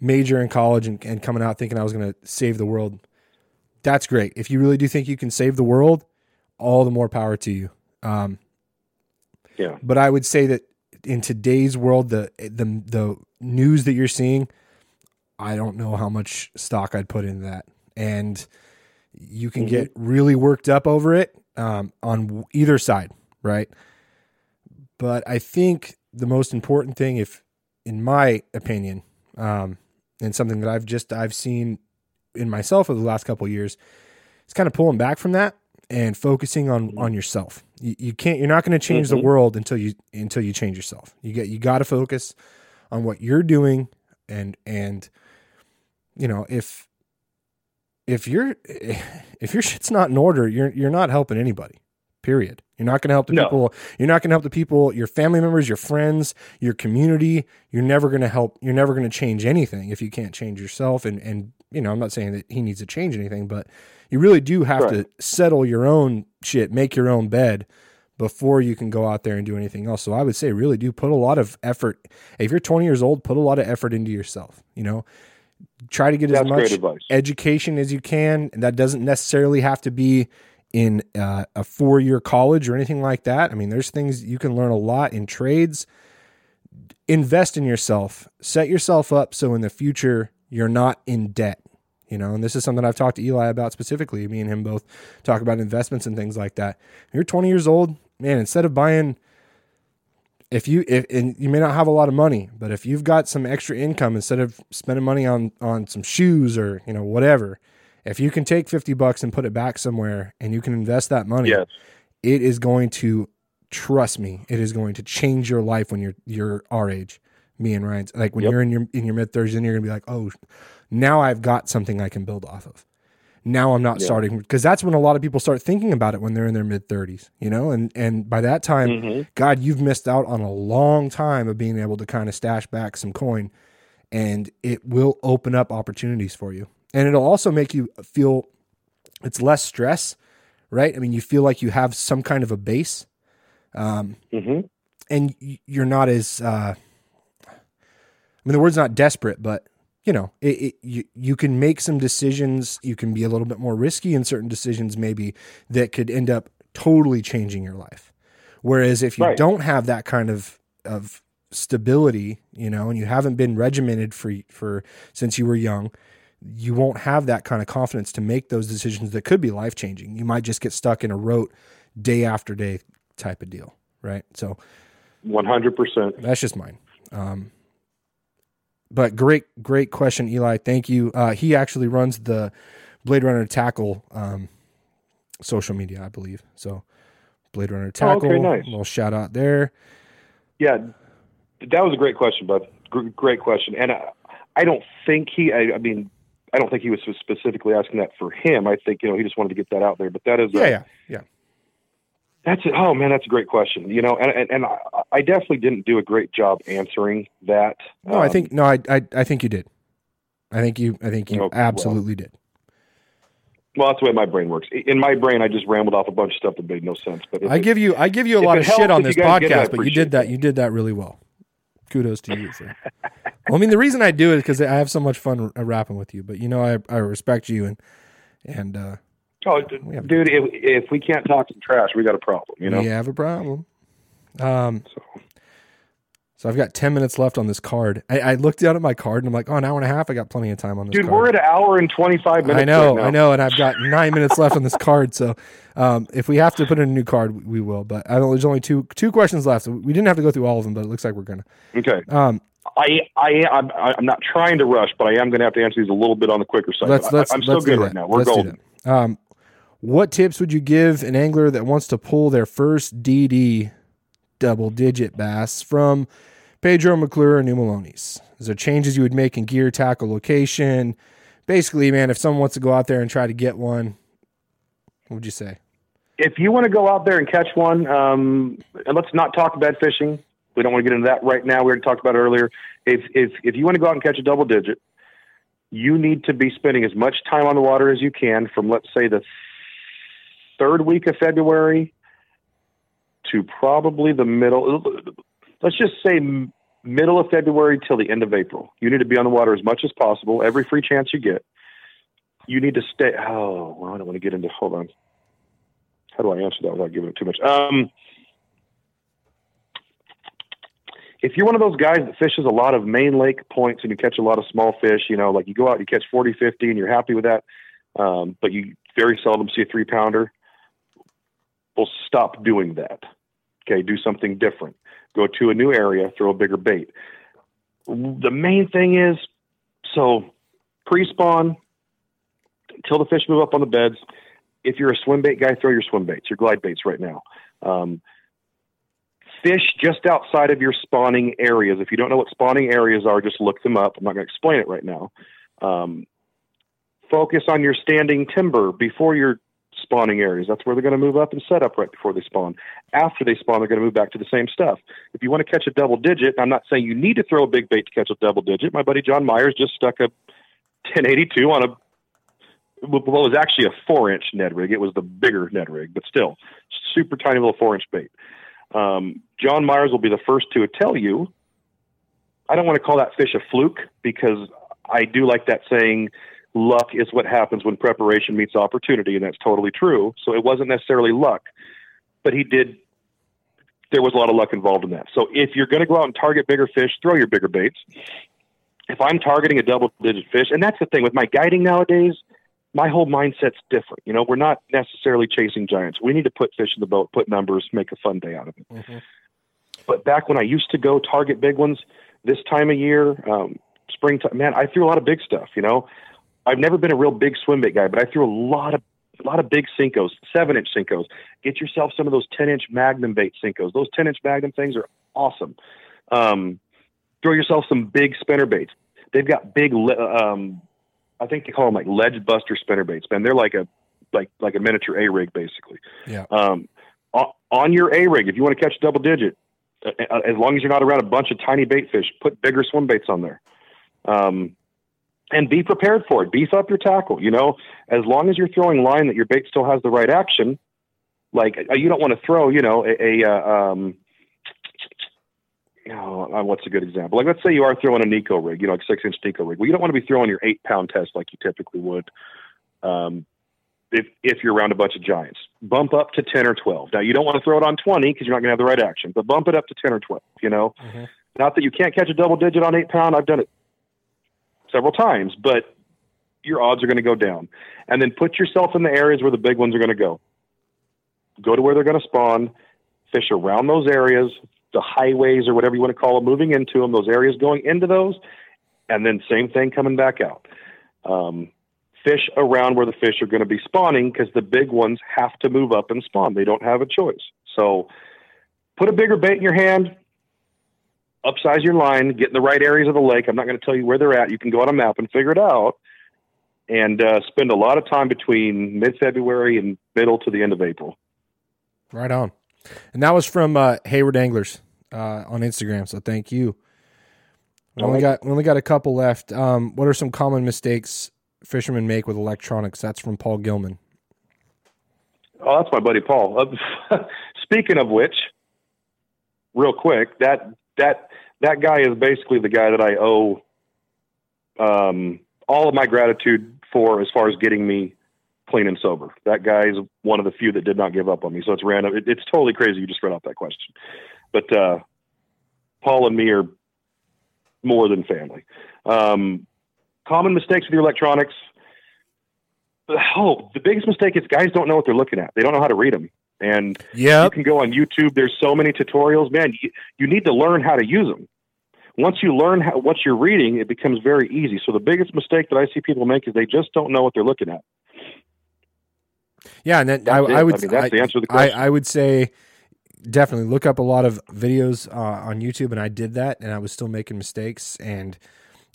major in college and, and coming out thinking I was going to save the world. That's great. If you really do think you can save the world, all the more power to you. Um, yeah. But I would say that in today's world, the the the news that you're seeing, I don't know how much stock I'd put in that, and you can mm-hmm. get really worked up over it um, on either side, right? But I think the most important thing, if in my opinion, um, and something that I've just I've seen in myself over the last couple years, is kind of pulling back from that and focusing on on yourself. You, you can't. You're not going to change mm-hmm. the world until you until you change yourself. You get. You got to focus on what you're doing, and and you know if if you're <laughs> if your shit's not in order, you're you're not helping anybody. Period. You're not going to help the no. people. You're not going to help the people, your family members, your friends, your community. You're never going to help. You're never going to change anything if you can't change yourself. And and you know, I'm not saying that he needs to change anything, but you really do have right. to settle your own shit, make your own bed before you can go out there and do anything else. So I would say really do put a lot of effort. If you're 20 years old, put a lot of effort into yourself, you know. Try to get That's as much education as you can, and that doesn't necessarily have to be in uh, a four-year college or anything like that. I mean, there's things you can learn a lot in trades. Invest in yourself. Set yourself up so in the future you're not in debt you know, and this is something I've talked to Eli about specifically. Me and him both talk about investments and things like that. You're 20 years old, man. Instead of buying if you if and you may not have a lot of money, but if you've got some extra income instead of spending money on on some shoes or you know whatever, if you can take fifty bucks and put it back somewhere and you can invest that money, Yes. it is going to trust me, it is going to change your life when you're you're our age. Me and Ryan's like when Yep. you're in your in your mid thirties, and you're gonna be like, oh, now I've got something I can build off of. Now I'm not Yeah. starting because that's when a lot of people start thinking about it when they're in their mid thirties, you know, and and by that time, Mhm. God, you've missed out on a long time of being able to kind of stash back some coin, and it will open up opportunities for you, and it'll also make you feel it's less stress, right? I mean, you feel like you have some kind of a base, um, Mhm. and you're not as uh, mean, the word's not desperate, but you know, it, it, you you can make some decisions. You can be a little bit more risky in certain decisions, maybe that could end up totally changing your life. Whereas if you Right. don't have that kind of of stability, you know, and you haven't been regimented for for since you were young, you won't have that kind of confidence to make those decisions that could be life changing. You might just get stuck in a rote day after day type of deal, right? So One hundred percent. that's just mine. Um, but great, great question, Eli. Thank you. Uh, he actually runs the Blade Runner Tackle um, social media, I believe. So Blade Runner Tackle. Oh, okay, nice. little shout out there. Yeah, that was a great question, bud. Gr- great question, and I, I don't think he. I, I mean, I don't think he was specifically asking that for him. I think you know he just wanted to get that out there. But that is, a- Yeah, yeah, yeah. That's it. Oh man, that's a great question. You know, and and, and I, I definitely didn't do a great job answering that. No, I Um, think no, I, I, I think you did. I think you, I think you Okay, well. absolutely did. Well, that's the way my brain works. In my brain, I just rambled off a bunch of stuff that made no sense. But I it- give you, I give you a lot of shit on this get it, podcast, but you did that. You did that really well. Kudos to you. For, well, I mean, the reason I do it is because I have so much fun rapping with you. But you know, I, I respect you and and uh, oh, dude, if, if we can't talk some trash, we got a problem. You know. we have a problem. Um, So so I've got ten minutes left on this card. I, I looked down at my card and I'm like, oh, an hour and a half. I got plenty of time on this. Dude, card. we're at an hour and twenty five minutes. I know, right. I know, and I've got nine minutes left on this card. So, um, if we have to put in a new card, we will. But I don't, there's only two two questions left. So we didn't have to go through all of them, but it looks like we're gonna. Okay. Um, I I I'm, I'm not trying to rush, but I am going to have to answer these a little bit on the quicker side. let's I- let's I'm so let's good right now. We're let's golden. Um, what tips would you give an angler that wants to pull their first DD double digit bass from Pedro McClure or New Melones? Is there changes you would make in gear, tackle, location? Basically, man, if someone wants to go out there and try to get one, what would you say? If you want to go out there and catch one, um, and let's not talk bed fishing. We don't want to get into that right now. We already talked about it earlier. If if if you want to go out and catch a double digit, you need to be spending as much time on the water as you can from let's say the third week of February to probably the middle. Let's just say middle of February till the end of April. You need to be on the water as much as possible, every free chance you get. You need to stay. Oh, well, I don't want to get into. Hold on. How do I answer that without giving it too much? Um, if you're one of those guys that fishes a lot of main lake points and you catch a lot of small fish, you know, like you go out, you catch 40, 50, and you're happy with that, um, but you very seldom see a three pounder, well, stop doing that. Okay, do something different. Go to a new area, throw a bigger bait. The main thing is so pre spawn, until the fish move up on the beds. If you're a swim bait guy, throw your swim baits, your glide baits right now. Um, fish just outside of your spawning areas. If you don't know what spawning areas are, just look them up. I'm not going to explain it right now. Um, focus on your standing timber before your spawning areas. That's where they're going to move up and set up right before they spawn. After they spawn, they're going to move back to the same stuff. If you want to catch a double digit, I'm not saying you need to throw a big bait to catch a double digit. My buddy John Myers just stuck a 1082 on a well, it was actually a four inch Ned rig. It was the bigger Ned rig, but still super tiny little four inch bait. Um, John Myers will be the first to tell you. I don't want to call that fish a fluke because I do like that saying, luck is what happens when preparation meets opportunity, and that's totally true. So it wasn't necessarily luck, but he did. There was a lot of luck involved in that. So if you're going to go out and target bigger fish, throw your bigger baits. If I'm targeting a double digit fish, and that's the thing with my guiding nowadays, my whole mindset's different. You know, we're not necessarily chasing giants. We need to put fish in the boat, put numbers, make a fun day out of it. But back when I used to go target big ones this time of year, um, springtime, man, I threw a lot of big stuff. You know, I've never been a real big swim bait guy, but I threw a lot of a lot of big Senkos, seven inch Senkos. Get yourself some of those ten inch Magnum bait Senkos. Those ten inch Magnum things are awesome. Um, throw yourself some big spinner baits. They've got big, um, I think they call them like ledge buster spinner baits, man. They're like a like like a miniature A rig basically. Yeah. Um, on, your A rig, if you want to catch double digit, as long as you're not around a bunch of tiny bait fish, put bigger swim baits on there. Um, and be prepared for it. Beef up your tackle. You know, as long as you're throwing line that your bait still has the right action. Like uh, you don't want to throw, you know, a, a uh, um, oh, what's a good example? Like let's say you are throwing a Neko rig, you know, like six inch Neko rig. Well, you don't want to be throwing your eight pound test like you typically would. Um, if if you're around a bunch of giants, bump up to ten or twelve. Now you don't want to throw it on twenty because you're not going to have the right action, but bump it up to ten or twelve. You know, mm-hmm. not that you can't catch a double digit on eight pound. I've done it several times, but your odds are going to go down. And then put yourself in the areas where the big ones are going to go. Go to where they're going to spawn, fish around those areas, the highways or whatever you want to call them, moving into them, those areas going into those, and then same thing coming back out. Um, fish around where the fish are going to be spawning because the big ones have to move up and spawn. They don't have a choice. So put a bigger bait in your hand, upsize your line, get in the right areas of the lake. I'm not going to tell you where they're at. You can go on a map and figure it out and uh, spend a lot of time between mid February and middle to the end of April. Right on. And that was from uh, Hayward Anglers uh, on Instagram. So thank you. We only got we only got a couple left. Um, what are some common mistakes fishermen make with electronics? That's from Paul Gilman. Oh, that's my buddy Paul. Uh, <laughs> speaking of which, real quick, that that that guy is basically the guy that I owe um, all of my gratitude for as far as getting me clean and sober. That guy is one of the few that did not give up on me. So it's random. It, it's totally crazy. You just read off that question, but uh, Paul and me are more than family. Um, common mistakes with your electronics. <sighs> Oh, the biggest mistake is guys don't know what they're looking at. They don't know how to read them. And yep. you can go on YouTube. There's so many tutorials, man. You, you need to learn how to use them. Once you learn how, what you're reading, it becomes very easy. So the biggest mistake that I see people make is they just don't know what they're looking at. Yeah, and then I, I, would I mean, that's the answer to the question. I, I would say definitely look up a lot of videos uh, on YouTube, and I did that, and I was still making mistakes. And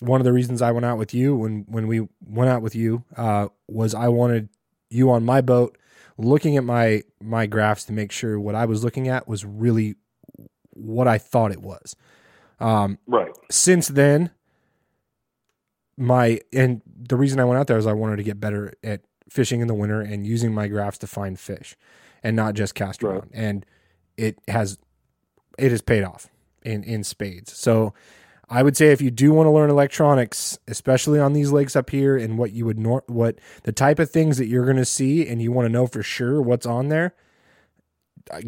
one of the reasons I went out with you when when we went out with you uh, was I wanted you on my boat, looking at my my graphs to make sure what I was looking at was really what I thought it was. Um, right. Since then, my and the reason I went out there is I wanted to get better at fishing in the winter and using my graphs to find fish and not just cast right. around. And it has it has paid off in in spades. So I would say if you do want to learn electronics, especially on these lakes up here, and what you would nor- what the type of things that you're going to see, and you want to know for sure what's on there,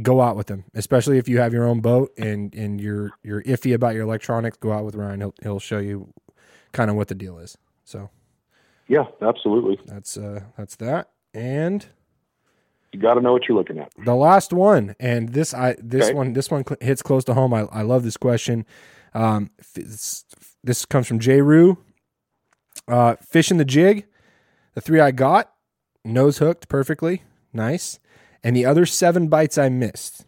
go out with them. Especially if you have your own boat and and you're you're iffy about your electronics, go out with Ryan. He'll he'll show you kind of what the deal is. So yeah, absolutely. That's uh, that's that, and you got to know what you're looking at. The last one, and this I this okay. one this one hits close to home. I I love this question. Um, this comes from J. Rue. Uh, fishing the jig, the three I got, nose hooked perfectly, nice, and the other seven bites I missed.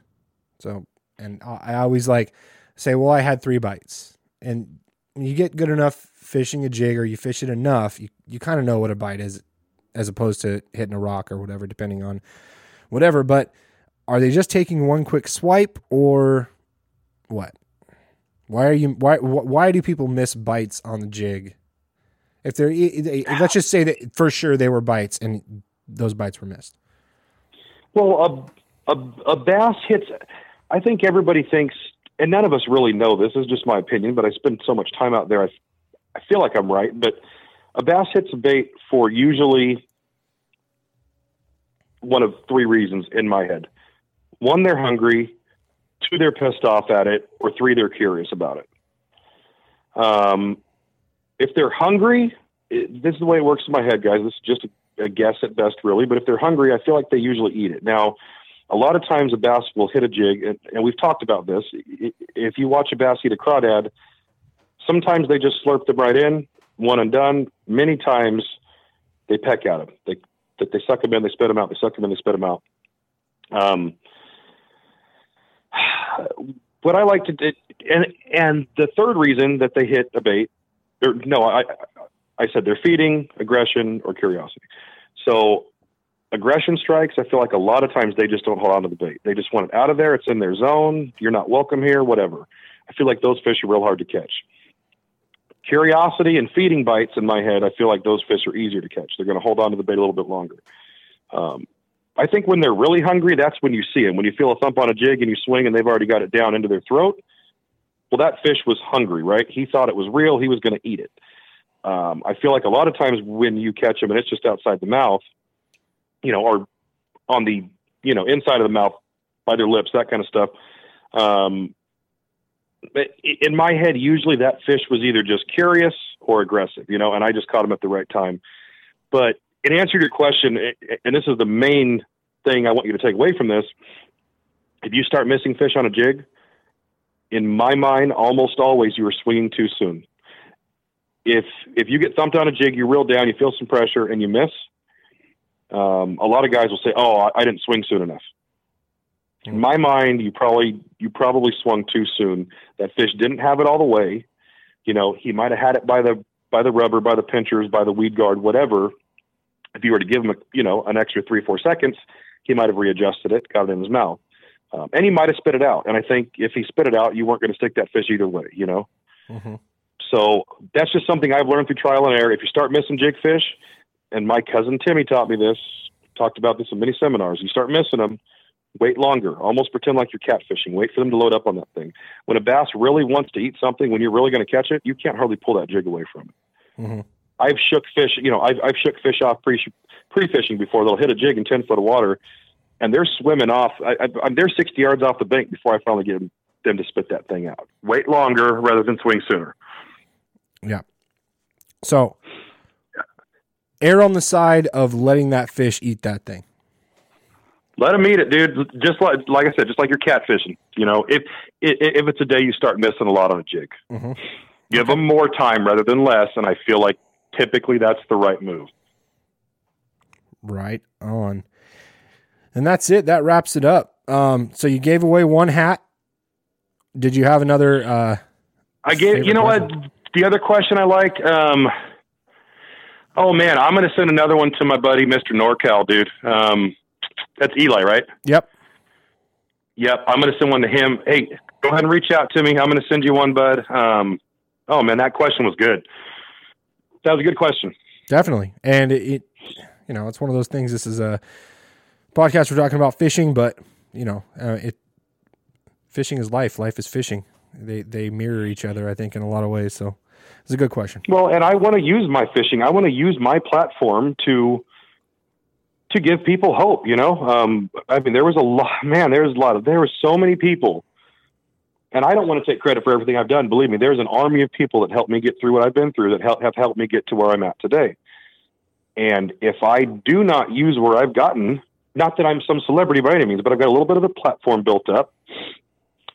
So, and I always like say, well, I had three bites, and when you get good enough fishing a jig or you fish it enough, you, you kind of know what a bite is as opposed to hitting a rock or whatever, depending on whatever. But are they just taking one quick swipe or what? Why are you why why do people miss bites on the jig? If they're let's just say that for sure they were bites and those bites were missed. Well, a a, a bass hits. I think everybody thinks, and none of us really know this. Is just my opinion, but I spend so much time out there. I I feel like I'm right, but a bass hits a bait for usually one of three reasons in my head. One, they're hungry. Two, they're pissed off at it. Or three, they're curious about it. Um, if they're hungry, it, this is the way it works in my head, guys. This is just a, a guess at best, really. But if they're hungry, I feel like they usually eat it. Now, a lot of times a bass will hit a jig, and, and we've talked about this. If you watch a bass eat a crawdad, sometimes they just slurp them right in, one and done. Many times they peck at them. They they suck them in, they spit them out. They suck them in, they spit them out. Um, what I like to do, and and the third reason that they hit a bait, or no, I I said they're feeding, aggression, or curiosity. So aggression strikes, I feel like a lot of times they just don't hold on to the bait. They just want it out of there. It's in their zone. You're not welcome here. Whatever. I feel like those fish are real hard to catch. Curiosity and feeding bites in my head, I feel like those fish are easier to catch. They're going to hold on to the bait a little bit longer. Um, I think when they're really hungry, that's when you see them. When you feel a thump on a jig and you swing and they've already got it down into their throat, well, that fish was hungry, right? He thought it was real. He was going to eat it. Um, I feel like a lot of times when you catch them and it's just outside the mouth, you know, or on the, you know, inside of the mouth by their lips, that kind of stuff. Um, in my head, usually that fish was either just curious or aggressive, you know, and I just caught him at the right time. But in answer to your question, and this is the main thing I want you to take away from this, if you start missing fish on a jig, in my mind, almost always you are swinging too soon. If if you get thumped on a jig, you reel down, you feel some pressure, and you miss. Um, a lot of guys will say, "Oh, I, I didn't swing soon enough." In my mind, you probably you probably swung too soon. That fish didn't have it all the way. You know, he might have had it by the by the rubber, by the pinchers, by the weed guard, whatever. If you were to give him, a, you know, an extra three four seconds, he might have readjusted it, got it in his mouth, um, and he might have spit it out. And I think if he spit it out, you weren't going to stick that fish either way. You know. So that's just something I've learned through trial and error. If you start missing jig fish, and my cousin Timmy taught me this, talked about this in many seminars. You start missing them, wait longer. Almost pretend like you're catfishing. Wait for them to load up on that thing. When a bass really wants to eat something, when you're really going to catch it, you can't hardly pull that jig away from it. Mhm. I've shook fish. You know, I've, I've shook fish off pre pre fishing before. They'll hit a jig in ten foot of water, and they're swimming off. I, I, they're sixty yards off the bank before I finally get them, to spit that thing out. Wait longer rather than swing sooner. Yeah. So err on the side of letting that fish eat that thing. Let them eat it, dude. Just like like I said, just like you're catfishing. You know, if if, it's a day you start missing a lot on a jig, Mhm. give them more time rather than less, and I feel like typically that's the right move. Right on. And that's it. That wraps it up. Um, so you gave away one hat. Did you have another? Uh, I gave you know what the other question I like. Um, oh man, I'm going to send another one to my buddy Mr. NorCal, dude. Um, that's Eli, right? yep. Yep, I'm going to send one to him. Hey, go ahead and reach out to me. I'm going to send you one, bud. Um, oh man, that question was good. That was a good question. Definitely. And it, it, you know, it's one of those things. This is a podcast. We're talking about fishing, but you know, uh, it, fishing is life. Life is fishing. They, they mirror each other, I think, in a lot of ways. So it's a good question. Well, and I want to use my fishing. I want to use my platform to to give people hope. You know, um, I mean, there was a lot. Man, there was a lot of. There were so many people, and I don't want to take credit for everything I've done. Believe me, there's an army of people that helped me get through what I've been through. That help, have helped me get to where I'm at today. And if I do not use where I've gotten, not that I'm some celebrity by any means, but I've got a little bit of a platform built up.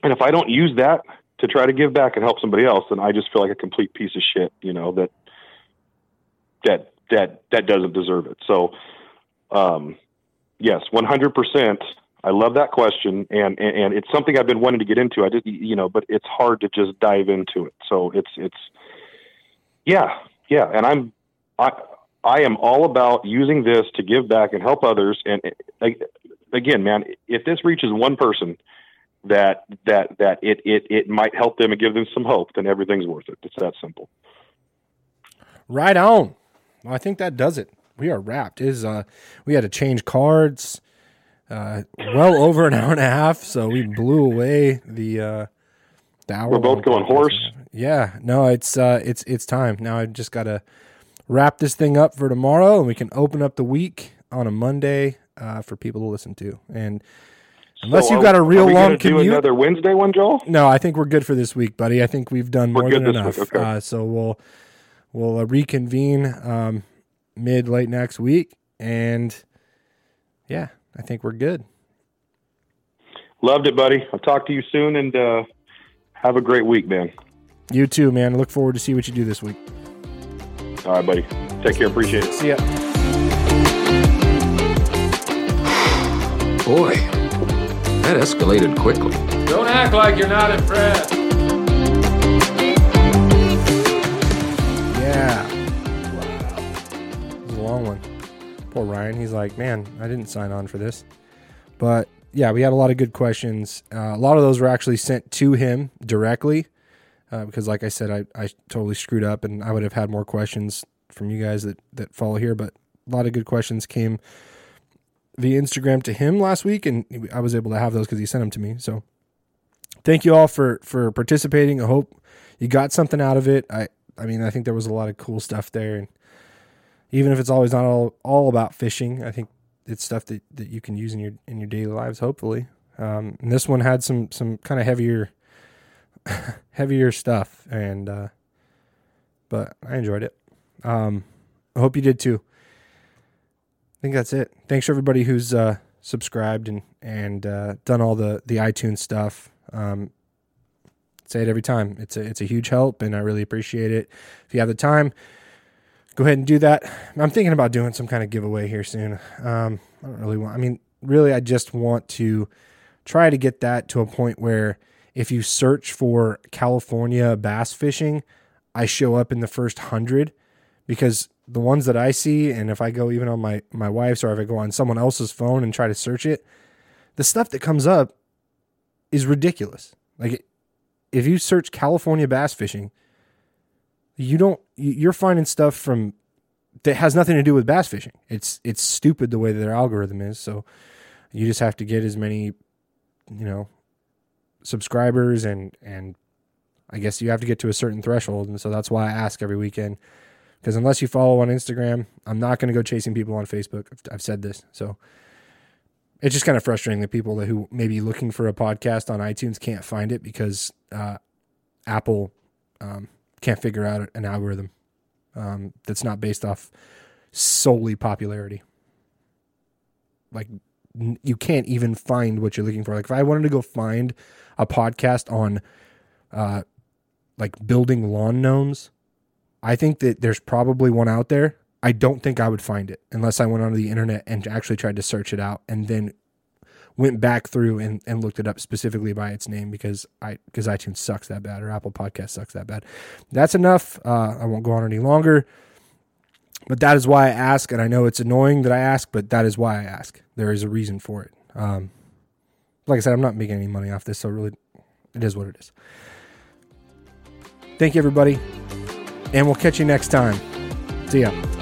And if I don't use that to try to give back and help somebody else, then I just feel like a complete piece of shit, you know, that that that that doesn't deserve it. So um yes, 100%. I love that question and, and and it's something I've been wanting to get into. I just you know, but it's hard to just dive into it. So it's it's yeah, yeah, and I'm I I am all about using this to give back and help others and like, again, man, if this reaches one person that that that it it it might help them and give them some hope, then everything's worth it. It's that simple. Right on. Well, I think that does it. We are wrapped. It Is uh, we had to change cards, uh, well over an hour and a half, so we blew away the uh, the hour. We're both going hoarse. Yeah, no, it's uh, it's it's time now. I just got to wrap this thing up for tomorrow, and we can open up the week on a Monday uh, for people to listen to. And unless So you've got a real long commute, another Wednesday one, Joel. no, I think we're good for this week, buddy. I think we've done more than enough. okay. Uh, so we'll we'll uh, reconvene um, mid late next week, and yeah, I think we're good. Loved it, buddy. I'll talk to you soon, and uh, have a great week, man. You too, man. Look forward to see what you do this week. All right, buddy. Take care. Appreciate it. See ya. Boy, that escalated quickly. Don't act like you're not impressed. Ryan. He's like, man, I didn't sign on for this. But yeah, we had a lot of good questions. Uh, a lot of those were actually sent to him directly uh, because, like I said, I, I totally screwed up and I would have had more questions from you guys that, that follow here. But a lot of good questions came via Instagram to him last week, and I was able to have those because he sent them to me. So thank you all for for participating. I hope you got something out of it. I I mean, I think there was a lot of cool stuff there, and even if it's always not all all about fishing, I think it's stuff that, that you can use in your in your daily lives. Hopefully, um, and this one had some some kind of heavier <laughs> heavier stuff, and uh, but I enjoyed it. Um, I hope you did too. I think that's it. Thanks for everybody who's uh, subscribed and and uh, done all the the iTunes stuff. Um, say it every time. It's a it's a huge help, and I really appreciate it. If you have the time, go ahead and do that. I'm thinking about doing some kind of giveaway here soon. Um, I don't really want. I mean, really, I just want to try to get that to a point where if you search for California bass fishing, I show up in the first hundred because the ones that I see, and if I go even on my my wife's or if I go on someone else's phone and try to search it, the stuff that comes up is ridiculous. Like if you search California bass fishing, you don't you're finding stuff from that has nothing to do with bass fishing. It's it's stupid the way that their algorithm is. So you just have to get as many, you know, subscribers and and I guess you have to get to a certain threshold. And so that's why I ask every weekend. Because unless you follow on Instagram, I'm not going to go chasing people on Facebook. I've, I've said this. So it's just kind of frustrating that people who may be looking for a podcast on iTunes can't find it because uh, Apple um, can't figure out an algorithm um, that's not based off solely popularity. Like you can't even find what you're looking for. Like if I wanted to go find a podcast on uh, like building lawn gnomes, I think that there's probably one out there. I don't think I would find it unless I went onto the internet and actually tried to search it out and then went back through and, and looked it up specifically by its name because I because iTunes sucks that bad or Apple Podcast sucks that bad. That's enough. Uh, I won't go on any longer. But that is why I ask, and I know it's annoying that I ask, but that is why I ask. There is a reason for it. Um, like I said, I'm not making any money off this, so really, it is what it is. Thank you, everybody, and we'll catch you next time. See ya.